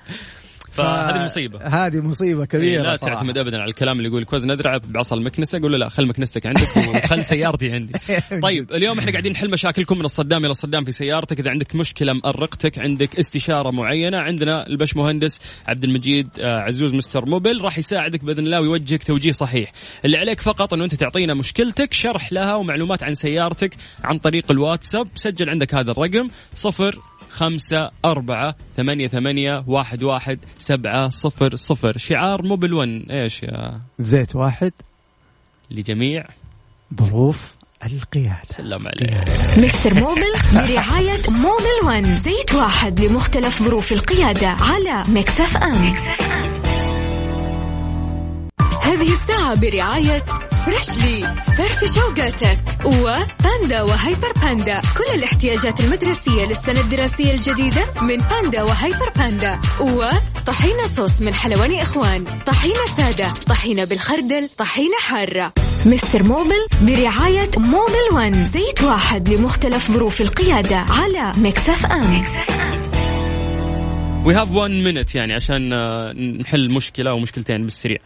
فهذه مصيبة. هذه مصيبة إيه، كبيرة لا صراحة. تعتمد ابدا على الكلام اللي يقول لك وزن ادرع بعصا المكنسة. قول له لا خل مكنستك عندك وخل سيارتي عندي. طيب اليوم إحنا قاعدين نحل مشاكلكم من الصدام إلى الصدام في سيارتك. إذا عندك مشكلة مأرقتك عندك استشارة معينة عندنا البش مهندس عبد المجيد آه، عزوز مستر موبل راح يساعدك بإذن الله ويوجهك توجيه صحيح. اللي عليك فقط إنه أنت تعطينا مشكلتك شرح لها ومعلومات عن سيارتك عن طريق الواتساب. سجل عندك هذا الرقم صفر خمسة أربعة ثمانية ثمانية واحد واحد سبعة صفر صفر. شعار Mobil One إيش يا؟ زيت واحد. لجميع ظروف القيادة. سلام عليك. Mister Mobil برعاية Mobil One. زيت واحد لمختلف ظروف القيادة على Mix FM. هذه الساعة برعاية Freshly فرفش أوقاتك. وباندا وهيبر باندا. كل الاحتياجات المدرسية للسنة الدراسية الجديدة من باندا وهيبر باندا. وطحينة صوص من حلواني إخوان. طحينة سادة. طحينة بالخردل. طحينة حارة. Mister Mobil برعاية Mobil One زيت واحد لمختلف ظروف القيادة على Mix FM. we have 1 minute يعني عشان آه، نحل مشكلة أو مشكلتين بالسريع.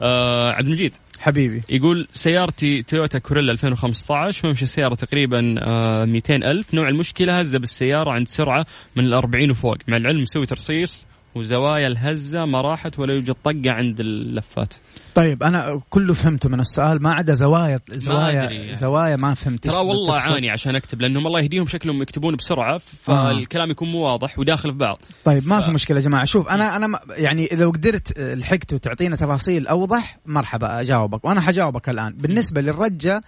آه عبد المجيد. حبيبي. يقول سيارتي تويوتا كوريلا 2015 ممشي السيارة تقريبا آه 200 ألف. نوع المشكلة هزة بالسيارة عند سرعة من الأربعين وفوق. مع العلم مسوي ترصيص وزوايا الهزة ما راحت ولا يوجد طقة عند اللفات. طيب أنا كله فهمته من السؤال ما عدا زوايا زوايا أدري يعني. زوايا ما فهمت ترى والله تقصد. عاني عشان أكتب لأنهم الله يهديهم شكلهم يكتبون بسرعة فالكلام يكون مو واضح وداخل في بعض. طيب ما ف- في مشكلة يا جماعة. شوف أنا أنا ما- يعني لو قدرت آه، لحقت وتعطينا تفاصيل أوضح مرحبا أجاوبك. وأنا حجاوبك الآن. بالنسبة للرجة آه،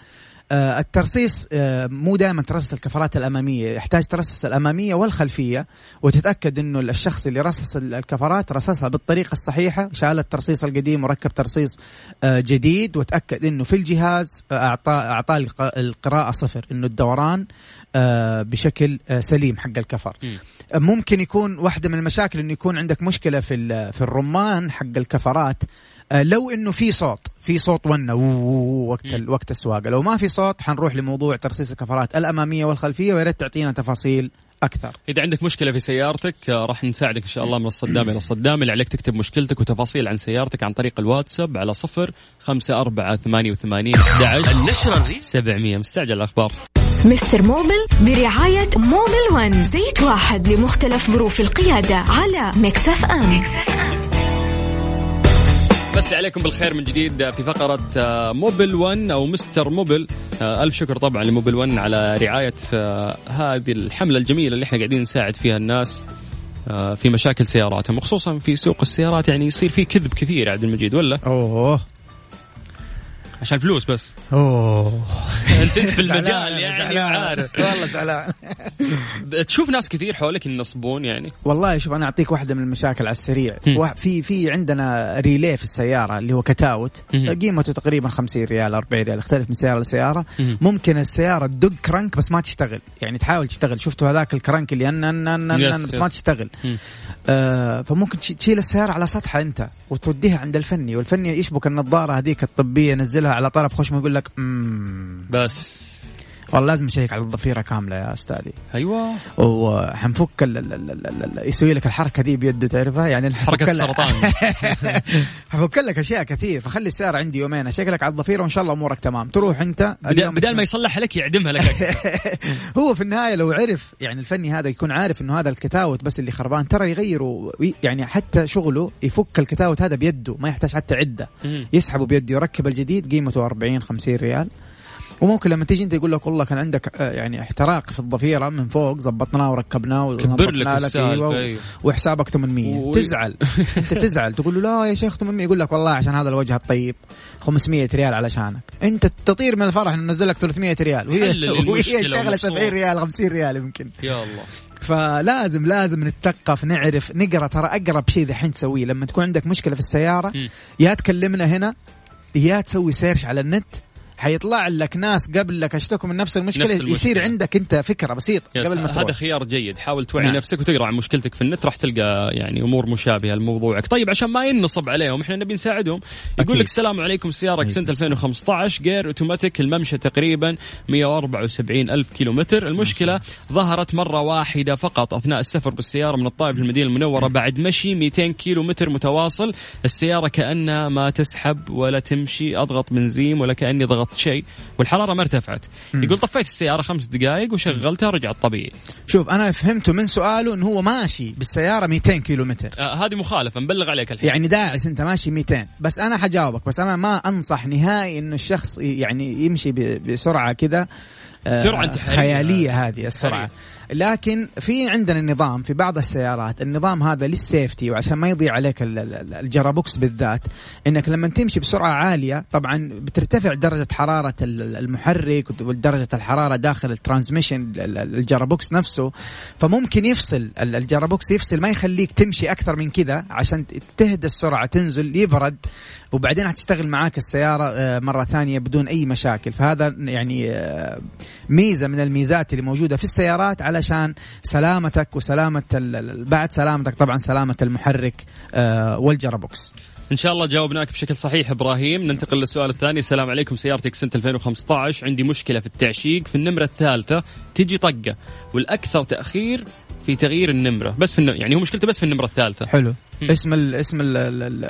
الترصيص آه، مو دائما ترصص الكفرات الأمامية يحتاج ترصص الأمامية والخلفية وتتأكد إنه الشخص اللي رصص ال- الكفرات رصصها بالطريقة الصحيحة شال الترصيص القديم وركب ترصيص آه، جديد وتأكد إنه في الجهاز آه، اعطى اعطاه الق- القراءة صفر إنه الدوران آه، بشكل آه، سليم حق الكفر مم. ممكن يكون واحدة من المشاكل إنه يكون عندك مشكلة في في الرمان حق الكفرات آه، لو إنه في صوت في صوت ونة وو- وقت ال- وقت السواقة. لو ما في صوت حنروح لموضوع ترصيص الكفرات الأمامية والخلفية ويا ريت تعطينا تفاصيل أكثر. إذا عندك مشكلة في سيارتك آه، راح نساعدك إن شاء الله من الصدام إلى الصدام. اللي عليك تكتب مشكلتك وتفاصيل عن سيارتك عن طريق الواتساب على صفر خمسة أربعة ثمانية وثمانين النشرة سبعمية. مستعجل الأخبار. Mister Mobil برعاية Mobil One. زيت واحد لمختلف ظروف القيادة على Mix FM. مسى عليكم بالخير من جديد في فقرة آه، Mobil 1 أو Mister Mobil آه، ألف شكر طبعا ل Mobil 1 على رعاية آه، هذه الحملة الجميلة اللي إحنا قاعدين نساعد فيها الناس في مشاكل سياراتهم وخصوصا في سوق السيارات يعني يصير في كذب كثير عبد المجيد ولا؟ أوه. عشان فلوس بس. أوه. انت في المجال يعني. عارف. والله زعلان. تشوف ناس كثير حولك ينصبون يعني. والله شوف أنا أعطيك واحدة من المشاكل على السريع. في في عندنا relay في السيارة اللي هو cutout. قيمته تقريبا 50 ريال 40 ريال يختلف من سيارة لسيارة. ممكن السيارة تدق كرنك بس ما تشتغل. يعني تحاول تشتغل. شفتوا هذاك الكرنك اللي ان, أن, يس، أن بس ما. تشتغل. آه فممكن تش- تشيل السيارة على سطحها أنت وتوديها عند الفني. والفني يشبك النظارة هذيك الطبية ينزلها على طرف خشمه يقول لك "مم، بس. والله لازم نشيك على الضفيرة كاملة يا أستاذي. أيوه. وحنفك يسوي لك الحركة دي بيده تعرفها؟ يعني لك- السرطان. حفك لك أشياء كثير فخلي السياره عندي يومين. أشيك لك على الضفيرة وإن شاء الله أمورك تمام. تروح أنت اليوم بدال ما يصلحها لك يعدمها لك. هو في النهاية لو عرف يعني الفني هذا يكون عارف إنه هذا الكتاوت بس اللي خربان ترى يغيره يعني حتى شغله يفك الكتاوت هذا بيده ما يحتاج حتى عدة. يسحبه بيده يركب الجديد قيمته 40 50 ريال. وممكن لما تيجي انت يقول لك والله كان عندك آه، يعني احتراق في الضفيره من فوق زبطناه وركبناه كبر لك السالفة أيوة، أيوة. وحسابك 800 و- تزعل. انت تزعل. تقول له لا يا شيخ 800 يقول لك والله عشان هذا الوجه الطيب. 500 ريال علشانك. انت تطير من الفرح انه نزل لك 300 ريال. وهي وهي شغلة ومبسوط. 70 ريال 50 ريال يمكن. يا الله. فلازم لازم نتثقف نعرف نقرأ. ترى أقرب شيء ذحين تسويه لما تكون عندك مشكلة في السيارة مم. يا تكلمنا هنا يا تسوي search على النت حيطلع لك ناس قبلك اشتكوا من نفس المشكلة, نفس المشكلة. يصير عندك أنت فكرة بسيطة قبل ما هذا تروح خيار جيد. حاول توعي نعم. نفسك وتقرأ عن مشكلتك في النت راح تلقى يعني أمور مشابهة لموضوعك. طيب عشان ما ينصب عليهم إحنا نبي نساعدهم. يقول. لك السلام عليكم سيارة سنه 2015 جير اوتوماتيك الممشى تقريبا 174 ألف كيلومتر. المشكلة ظهرت مرة واحدة فقط أثناء السفر بالسيارة من الطائف للمدينه المنورة بعد مشي 200 كيلو متر متواصل. السيارة كأنها ما تسحب ولا تمشي أضغط بنزين ولا كأني ضغطت شيء والحراره ما ارتفعت. يقول طفيت السيارة خمس دقائق وشغلتها رجعت طبيعي. شوف أنا فهمته من سؤاله انه هو ماشي بالسيارة 200 كيلو متر آه هذه مخالفة نبلغ عليك الحين. يعني داعس أنت ماشي 200 بس أنا حجاوبك بس أنا ما أنصح نهائي إنه الشخص يعني يمشي بسرعة كذا آه، انتحارية. خيالية هذه السرعة. لكن في عندنا نظام في بعض السيارات النظام هذا للسيفتي وعشان ما يضيع عليك ال- ال- الجرابوكس بالذات إنك لما تمشي بسرعة عالية طبعا بترتفع درجة حرارة ال- المحرك ودرجة الحرارة داخل ال transmission ال- ال- ال gearbox نفسه فممكن يفصل ال- ال gearbox يفصل ما يخليك تمشي أكثر من كذا عشان تهدى السرعة تنزل يبرد وبعدين حتشتغل معاك السيارة آه، مرة ثانية بدون أي مشاكل. فهذا يعني آه، ميزة من الميزات اللي موجودة في السيارات علشان سلامتك وسلامة بعد سلامتك طبعا سلامة المحرك آه، والجرابوكس إن شاء الله جاوبناك بشكل صحيح إبراهيم. ننتقل للسؤال الثاني. السلام عليكم سيارتك سنة 2015 عندي مشكلة في التعشيق. في النمرة الثالثة تجي طقة والأكثر تأخير في تغيير النمرة. بس في الن... يعني هو مشكلته بس في النمرة الثالثة. حلو. اسم ال اسم ال ال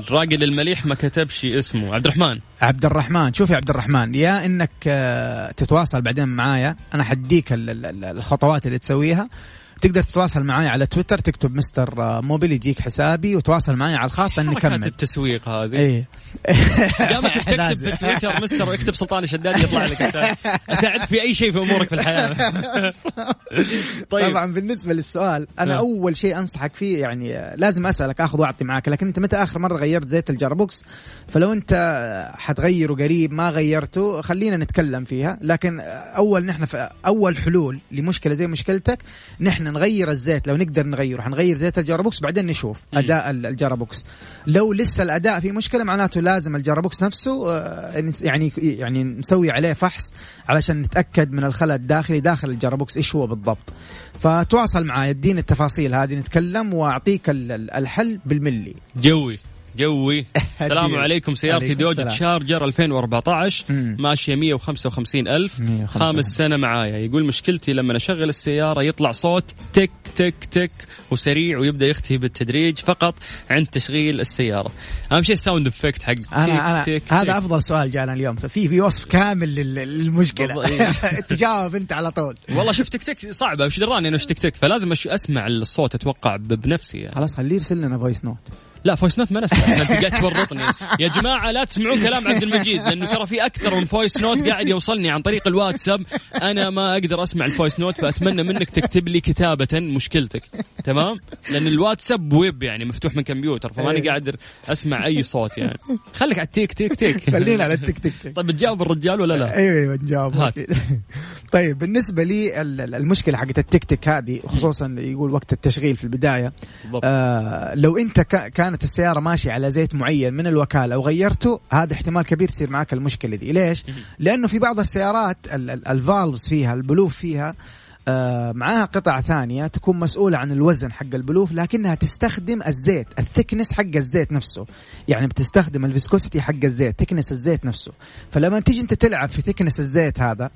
الراجل المليح ما كتبش اسمه. عبد الرحمن. عبد الرحمن. شوف يا عبد الرحمن يا إنك آه، تتواصل بعدين معايا أنا حديك ال- ال- ال- الخطوات اللي تسويها. تقدر تتواصل معي على تويتر تكتب مستر آه، موبيل يجيك حسابي وتواصل معي على الخاص ان نكمل التسويق هذه. إيه. قامك تكتب. في تويتر مستر واكتب سلطان الشداد يطلع لك أساعدك في أي شيء في أمورك في الحياة. طيب. طبعا بالنسبة للسؤال أنا نعم. أول شيء أنصحك فيه يعني آه، لازم أسألك آخذ واعطي معاك لكن أنت متى آخر مرة غيرت زيت ال gearbox فلو أنت آه، حتغيره قريب ما غيرته خلينا نتكلم فيها لكن أول نحن في أول حلول لمشكلة زي مشكلتك نحن نغير الزيت. لو نقدر نغيره حنغير زيت ال gearbox بعدين نشوف مم. أداء ال- ال gearbox لو لسه الأداء في مشكلة معناته لازم ال gearbox نفسه آه، يعني يعني نسوي عليه فحص علشان نتأكد من الخلل الداخلي داخل ال gearbox إيش هو بالضبط. فتواصل معي اديني التفاصيل هذه نتكلم وأعطيك ال- ال- الحل بالملي. جوي. جوي السلام. عليكم سيارتي دوج. تشارجر 2014 مم. ماشية 155 ألف 155. خامس سنة معايا يقول مشكلتي لما أشغل السيارة يطلع صوت تك تك تك وسريع ويبدأ يختفي بالتدريج فقط عند تشغيل السيارة أهم شيء ال sound effect حق أنا أنا تك تك هذا. أفضل سؤال جانا اليوم ففي في وصف كامل لل- للمشكلة إيه. تجاوب أنت على طول والله شوف تك تك صعبة وش دراني أنا وش تك تك فلازم أسمع الصوت أتوقع ب- بنفسي يعني. خلاص خليه يرسل لنا voice note لا voice note ما نسمع. انت قاعد تورطني. يا جماعة لا تسمعون كلام عبد المجيد لأنه ترى في أكثر من voice note قاعد يوصلني عن طريق الواتساب. أنا ما أقدر أسمع ال voice note فأتمنى منك تكتب لي كتابة مشكلتك. تمام؟ لأن الواتساب ويب يعني مفتوح من كمبيوتر فماني إيه. قادر أسمع أي صوت يعني. خليك على التيك تيك تيك. خلينا على التك تك تك طيب بتجاوب الرجال ولا لا؟ أيوه أيوه نجاوب. طيب بالنسبة لي ال- ال- المشكلة حقت التك تك هذه خصوصا يقول وقت التشغيل في البداية. آه لو أنت كا- كانت السيارة ماشية على زيت معين من الوكالة وغيرته هذا احتمال كبير تصير معك المشكلة دي. ليش؟ لأنه في بعض السيارات ال- ال- ال valves فيها البلوف فيها آه معاها قطع ثانية تكون مسؤولة عن الوزن حق البلوف لكنها تستخدم الزيت ال thickness حق الزيت نفسه. يعني بتستخدم ال viscosity حق الزيت thickness الزيت نفسه. فلما تيجي انت تلعب في thickness الزيت هذا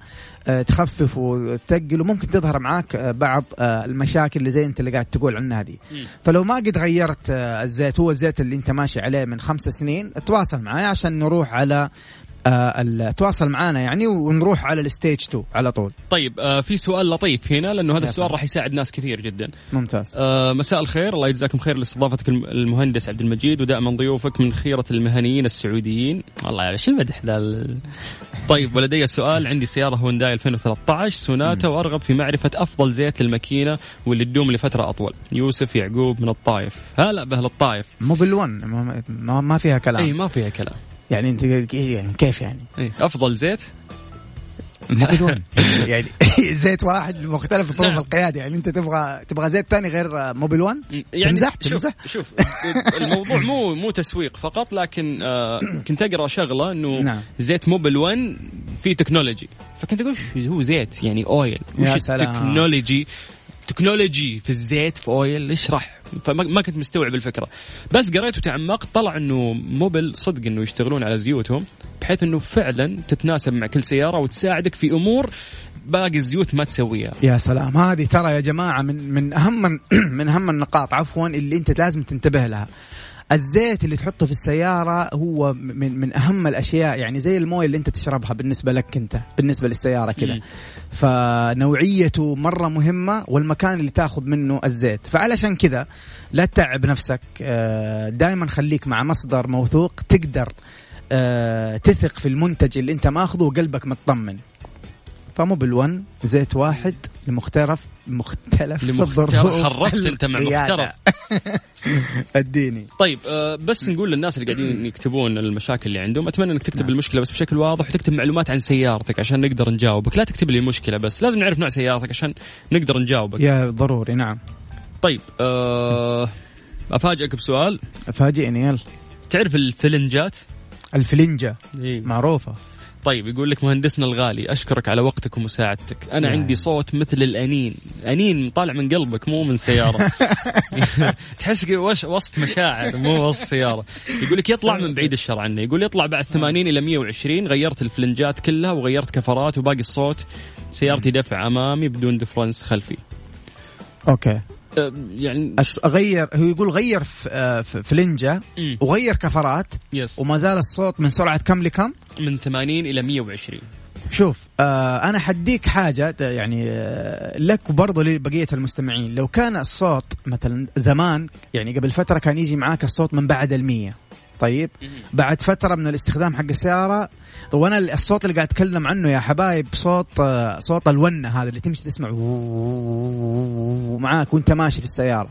آه تخفف وتثقل وممكن تظهر معاك آه بعض آه المشاكل اللي زي انت اللي قاعد تقول عنها دي. فلو ما قد غيرت آه الزيت هو الزيت اللي انت ماشي عليه من خمس سنين تواصل معي عشان نروح على آه تواصل معنا يعني ونروح على ال stage 2 على طول. طيب آه في سؤال لطيف هنا لأنه هذا السؤال. راح يساعد ناس كثير جدا. ممتاز. آه مساء الخير الله يجزاكم خير لاستضافتك الم- المهندس عبد المجيد ودائما ضيوفك من خيرة المهنيين السعوديين. الله يعلم شو المدح ذا ال- طيب ولدي سؤال عندي سيارة هونداي 2013 سوناتا وأرغب في معرفة أفضل زيت للماكينة واللي تدوم لفترة أطول. يوسف يعقوب من الطائف. هلا به للطائف موبل 1 ما, ما, ما فيها كلام. اي ما فيها كلام. يعني انت يعني كيف يعني؟ أي أفضل زيت؟ موبل 1 يعني زيت واحد مختلف طرق نعم. القيادة. يعني انت تبغى تبغى زيت ثاني غير موبل 1 يعني تمزح؟ شوف تمزح؟ شوف الموضوع مو مو تسويق فقط لكن آه كنت أقرأ شغلة إنه نعم. زيت موبل 1 فيه technology. فكنت أقول "وش هو زيت؟ يعني oil وش. ال technology؟ technology في الزيت في oil اشرح فما ما كنت مستوعب الفكرة. بس قريت وتعمقت طلع إنه موبل صدق إنه يشتغلون على زيوتهم بحيث إنه فعلا تتناسب مع كل سيارة وتساعدك في أمور باقي الزيوت ما تسويها. يا سلام. هذه ترى يا جماعة من من أهم من أهم النقاط عفوا اللي أنت لازم تنتبه لها. الزيت اللي تحطه في السيارة هو من من أهم الأشياء يعني زي الموية اللي أنت تشربها بالنسبة لك أنت بالنسبة للسيارة كذا. فنوعيته مرة مهمة والمكان اللي تاخذ منه الزيت. فعلشان كذا لا تتعب نفسك. دائما خليك مع مصدر موثوق تقدر آه، تثق في المنتج اللي أنت ماخذه وقلبك مطمن. فمو بالون زيت واحد لمختلف مختلف لمختلف. خربت أنت مع القيادة. أديني. طيب آه، بس نقول للناس اللي قاعدين يكتبون المشاكل اللي عندهم أتمنى إنك تكتب المشكلة بس بشكل واضح وتكتب معلومات عن سيارتك عشان نقدر نجاوبك. لا تكتب لي المشكلة بس لازم نعرف نوع سيارتك عشان نقدر نجاوبك. يا ضروري نعم. طيب آه، أفاجئك بسؤال. فاجئني يلا. تعرف الفلنجات؟ الفلنجة. إيه. معروفة. طيب يقول لك مهندسنا الغالي أشكرك على وقتك ومساعدتك. أنا يا. عندي صوت مثل الأنين. أنين طالع من قلبك مو من سيارة. تحس وصف مشاعر مو وصف سيارة. يقول لك يطلع من بعيد الشر عنه. يقول يطلع بعد 80 إلى 120 غيرت الفلنجات كلها وغيرت كفرات وباقي الصوت. سيارتي دفع أمامي بدون differential خلفي. okay. يعني أس- اغير هو يقول غير آه، فلنجة. وغير كفرات yes وما زال الصوت من سرعة كم لكم؟ من 80 إلى 120 شوف آه أنا حديك حاجة ت- يعني آه لك وبرضه لبقية المستمعين. لو كان الصوت مثلا زمان يعني قبل فترة كان يجي معاك الصوت من بعد المية. طيب. بعد فترة من الاستخدام حق السيارة وأنا الصوت اللي قاعد اتكلم عنه يا حبايب صوت آه، صوت الونة هذا اللي تمشي تسمع معاك وانت ماشي في السيارة.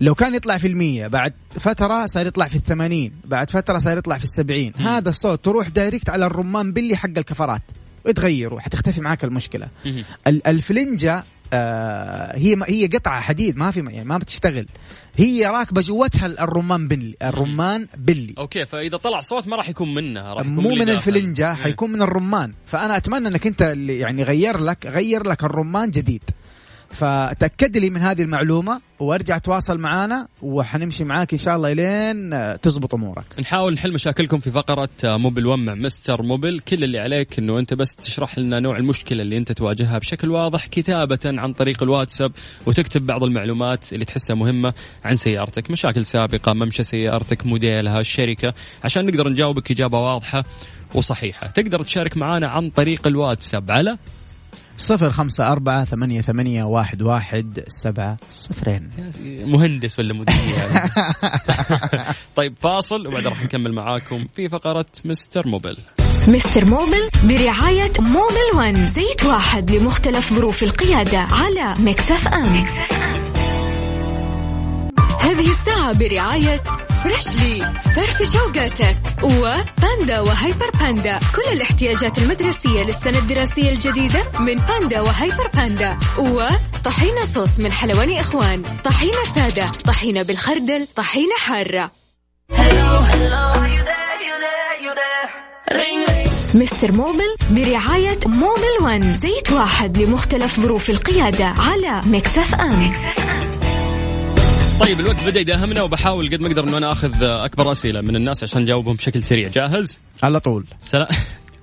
لو كان يطلع في المية بعد فترة صار يطلع في الثمانين بعد فترة صار يطلع في السبعين. هذا الصوت تروح دايركت على الرمان بلي حق الكفرات. وتغيره حتختفي معاك المشكلة. الفلنجة آه هي هي قطعة حديد ما في يعني ما بتشتغل هي راكبة جوتها الرمان بلي الرمان بلي okay فإذا طلع صوت ما راح يكون منها راح يكون مو من داخل. الفلنجة إيه. حيكون من الرمان فأنا أتمنى أنك أنت اللي يعني غير لك غير لك الرمان جديد فتأكد لي من هذه المعلومة وأرجع تواصل معنا وحنمشي معاك إن شاء الله إلين آه، تزبط أمورك. نحاول نحل مشاكلكم في فقرة آه، موبل 1 مع مستر موبل كل اللي عليك إنه أنت بس تشرح لنا نوع المشكلة اللي أنت تواجهها بشكل واضح كتابة عن طريق الواتساب وتكتب بعض المعلومات اللي تحسها مهمة عن سيارتك. مشاكل سابقة ممشى سيارتك موديلها الشركة عشان نقدر نجاوبك إجابة واضحة وصحيحة. تقدر تشارك معنا عن طريق الواتساب على صفر خمسة أربعة ثمانية ثمانية واحد واحد سبعة صفرين. مهندس ولا مدير؟ يعني. طيب فاصل وبعد راح نكمل معاكم في فقرة مستر موبل. مستر موبل برعاية موبل ون زيت واحد لمختلف ظروف القيادة على Mix FM. هذه الساعة برعاية فريشلي فرفش أوقاتك وباندا وهيبر باندا. كل الاحتياجات المدرسية للسنة الدراسية الجديدة من باندا وهيبر باندا. وطحينة صوص من حلواني إخوان. طحينة سادة طحينة بالخردل طحينة حارة. مستر موبل برعاية Mobil 1 زيت واحد لمختلف ظروف القيادة على Mix FM. طيب الوقت بدأ يداهمنا وبحاول قد ما أقدر إنه أنا آخذ أكبر أسئلة من الناس عشان نجاوبهم بشكل سريع. جاهز؟ على طول. سلام.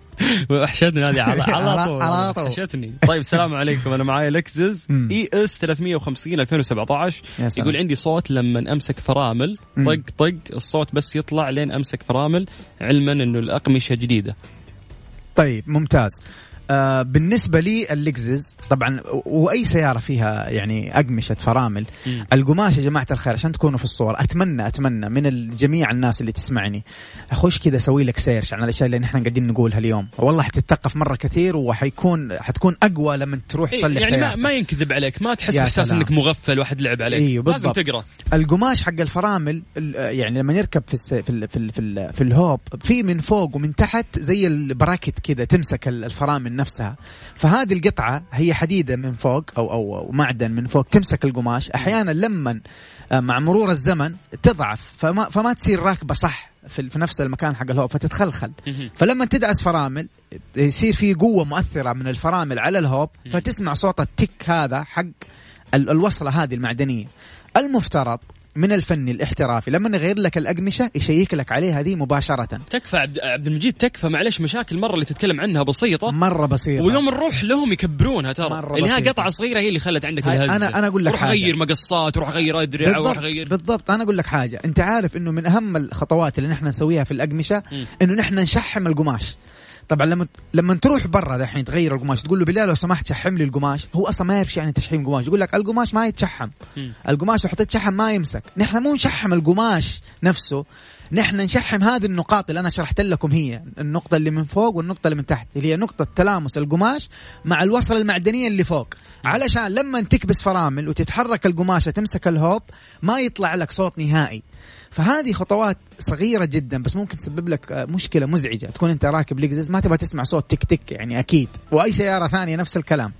وحشتني هذه على طول. على طول. وحشتني. طيب السلام عليكم. أنا معاي لكزس مم. اي اس 350 2017 يا سلام. يقول عندي صوت لما أمسك فرامل. طق طق. الصوت بس يطلع لين أمسك فرامل علما إنه الأقمشة جديدة. طيب ممتاز. آه بالنسبة لي اللكزس طبعا وأي سيارة فيها يعني أقمشة فرامل مم. القماش يا جماعة الخير عشان تكونوا في الصور أتمنى أتمنى من جميع الناس اللي تسمعني أخش كذا أسوي لك search عن الأشياء اللي نحن قاعدين نقولها اليوم والله حتتثقف مرة كثير وحيكون حتكون أقوى لما تروح إيه، تصلح يعني سيارتك ما ينكذب عليك ما تحس سلام. إنك مغفل واحد لعب عليك إيوه، لازم. تقرأ القماش حق الفرامل ال- يعني لما يركب في الس... في ال... في ال... في, ال... في الهوب في من فوق ومن تحت زي ال bracket كذا تمسك ال- الفرامل نفسها. فهذه القطعة هي حديدة من فوق أو أو, أو معدن من فوق تمسك القماش. أحيانا لما آه، مع مرور الزمن تضعف فما فما تصير راكبة صح في, في نفس المكان حق الهوب فتتخلخل. فلما تدعس فرامل يصير في قوة مؤثرة من الفرامل على الهوب فتسمع صوت التك هذا حق ال- الوصلة هذه المعدنية. المفترض من الفني الاحترافي. لما يغير لك الأقمشة يشيك لك عليها هذه مباشرة. تكفى عبد, عبد المجيد تكفى معلش مشاكل مرة اللي تتكلم عنها بسيطة. مرة بسيطة. ويوم نروح لهم يكبرونها ترى. مرة اللي هي بسيطة. قطعة صغيرة هي اللي خلت عندك الهزه أنا- أنا أقول لك روح حاجة. غير مقصات روح غير ادرع روح غير بالضبط. أنا أقول لك حاجة. أنت عارف إنه من أهم الخطوات اللي نحن نسويها في الأقمشة. إنه نحن نشحم القماش. طبعا لما لما تروح برا دحين تغير القماش تقول له بالله لو سمحت شحم لي القماش. هو أصلا ما يعرف يعني تشحيم قماش. يقول لك القماش ما يتشحم. القماش لو حطيت شحم ما يمسك. نحن مو نشحم القماش نفسه. نحن نشحم هذه النقاط اللي أنا شرحت لكم هي. النقطة اللي من فوق والنقطة اللي من تحت اللي هي نقطة تلامس القماش مع الوصلة المعدنية اللي فوق. علشان لما تكبس فرامل وتتحرك القماشة تمسك الهوب ما يطلع لك صوت نهائي. فهذه خطوات صغيرة جدا بس ممكن تسبب لك آه، مشكلة مزعجة. تكون أنت راكب لكزس ما تبغى تسمع صوت تك تك يعني أكيد. وأي سيارة ثانية نفس الكلام.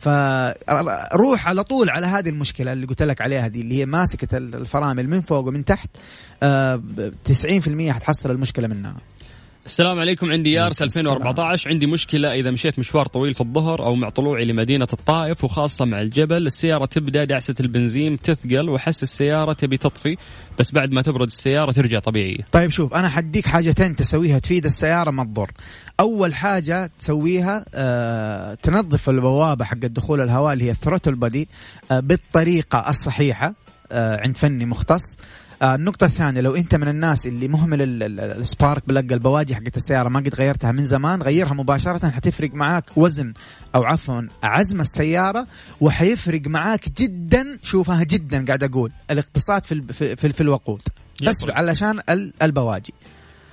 فروح على طول على هذه المشكلة اللي قلت لك عليها دي اللي هي ماسكة الفرامل من فوق ومن تحت. آه، ب- 90% حتحصل المشكلة منها. السلام عليكم. عندي يارس عليكم 2014 عندي مشكلة إذا مشيت مشوار طويل في الظهر أو مع طلوعي لمدينة الطائف وخاصة مع الجبل السيارة تبدأ دعسة البنزين تثقل وأحس السيارة تبي تطفي بس بعد ما تبرد السيارة ترجع طبيعية. طيب شوف أنا حديك حاجتين تسويها تفيد السيارة ما تضر أول حاجة تسويها آه تنظف البوابة حق دخول الهواء اللي هي الثروتل بادي آه بالطريقة الصحيحة آه عند فني مختص. النقطة الثانية لو أنت من الناس اللي مهمل ال- ال- ال spark plug البواجي حقت السيارة ما قد غيرتها من زمان غيرها مباشرة حتفرق معاك وزن أو عفوا عزم السيارة وحيفرق معاك جدا شوفها جدا قاعد أقول الاقتصاد في في, في, في الوقود بس. علشان ال- البواجي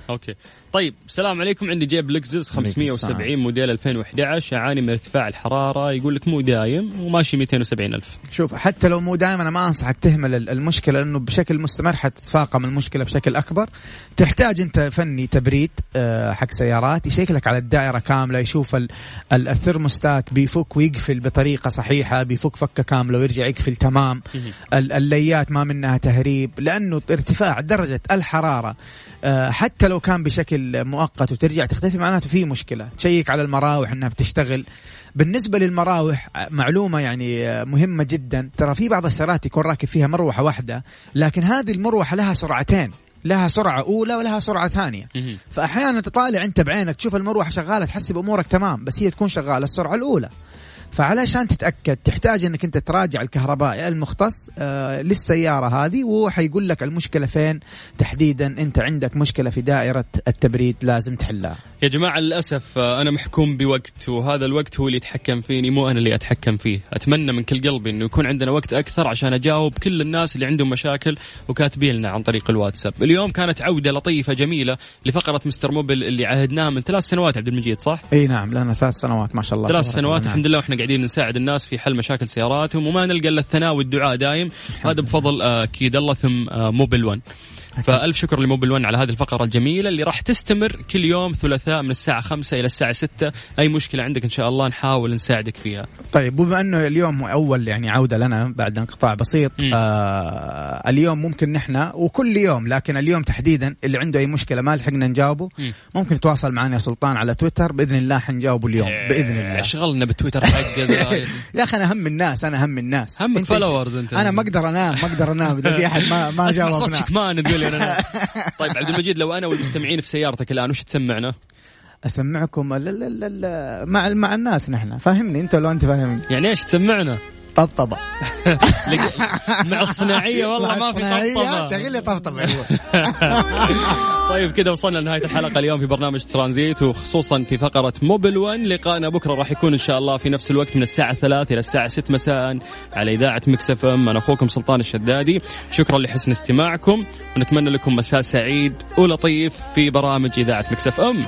okay. طيب السلام عليكم. عندي جيب لكزس عليكم 570 موديل 2011 يعاني من ارتفاع الحرارة. يقول لك مو دايم وماشي 270 ألف. شوف حتى لو مو دائما أنا ما أنصحك تهمل ال- المشكلة لأنه بشكل مستمر حتتفاقم المشكلة بشكل أكبر. تحتاج أنت فني تبريد آه، حق سيارات يشيك لك على الدائرة كاملة يشوف ال- ال- الثرموستات بيفك ويقفل بطريقة صحيحة بيفك فكة كاملة ويرجع يقفل تمام. ال- الليات ما منها تهريب لأنه ارتفاع درجة الحرارة آه، حتى لو كان بشكل مؤقت وترجع تختفي معناته في مشكلة. تشيك على المراوح إنها بتشتغل. بالنسبة للمراوح معلومة يعني مهمة جدا. ترى في بعض السيارات يكون راكب فيها مروحة واحدة لكن هذه المروحة لها سرعتين. لها سرعة أولى ولها سرعة ثانية. فأحيانا تطالع أنت بعينك تشوف المروحة شغالة تحسب أمورك تمام بس هي تكون شغالة السرعة الأولى. فعلشان تتأكد تحتاج إنك أنت تراجع الكهربائي المختص آه للسيارة هذه وهو حيقول لك المشكلة فين. تحديدا أنت عندك مشكلة في دائرة التبريد لازم تحلها. يا جماعة للأسف آه، أنا محكوم بوقت وهذا الوقت هو اللي يتحكم فيني مو أنا اللي أتحكم فيه. أتمنى من كل قلبي أنه يكون عندنا وقت أكثر عشان أجاوب كل الناس اللي عندهم مشاكل وكاتبين لنا عن طريق الواتساب. اليوم كانت عودة لطيفة جميلة لفقرة مستر موبل اللي عهدناها من ثلاث سنوات عبد المجيد صح؟ إي نعم لنا ثلاث سنوات ما شاء الله. ثلاث سنوات. الحمد لله وإحنا قاعدين نساعد الناس في حل مشاكل سياراتهم وما نلقى إلا الثناء والدعاء دايم. هذا بفضل آه، أكيد الله ثم آه، موبل 1 فألف شكر لموبل 1 على هذه الفقرة الجميلة اللي راح تستمر كل يوم ثلاثاء من الساعة 5 إلى الساعة 6 أي مشكلة عندك إن شاء الله نحاول نساعدك فيها طيب بما أنه اليوم أول يعني عودة لنا بعد انقطاع بسيط. آه اليوم ممكن نحن وكل يوم لكن اليوم تحديدا اللي عنده أي مشكلة ما لحقنا نجاوبه مم. ممكن يتواصل معنا يا سلطان على تويتر بإذن الله حنجاوبه اليوم بإذن الله أشغلنا بالتويتر. يا أخي أنا هم الناس أنا هم الناس أنت followers أنت. أنا ما أقدر أنام ما أقدر أنام إذا في أحد ما ما جاوبنا شكمان تقول لي أنا طيب عبد المجيد لو أنا والمستمعين في سيارتك الآن وش تسمعنا؟ أسمعكم لا لا لا لا مع مع الناس نحن فاهمني أنت لو أنت فاهمني يعني إيش تسمعنا؟ طبطبة. مع الصناعية والله ما في طبطبة. شغل لي طبطبة طيب كذا وصلنا لنهاية الحلقة اليوم في برنامج ترانزيت وخصوصا في فقرة موبل 1 لقائنا بكرة راح يكون إن شاء الله في نفس الوقت من الساعة 3 إلى الساعة 6 مساء على إذاعة Mix FM. أنا أخوكم سلطان الشدادي. شكرا لحسن استماعكم ونتمنى لكم مساء سعيد ولطيف في برامج إذاعة Mix FM.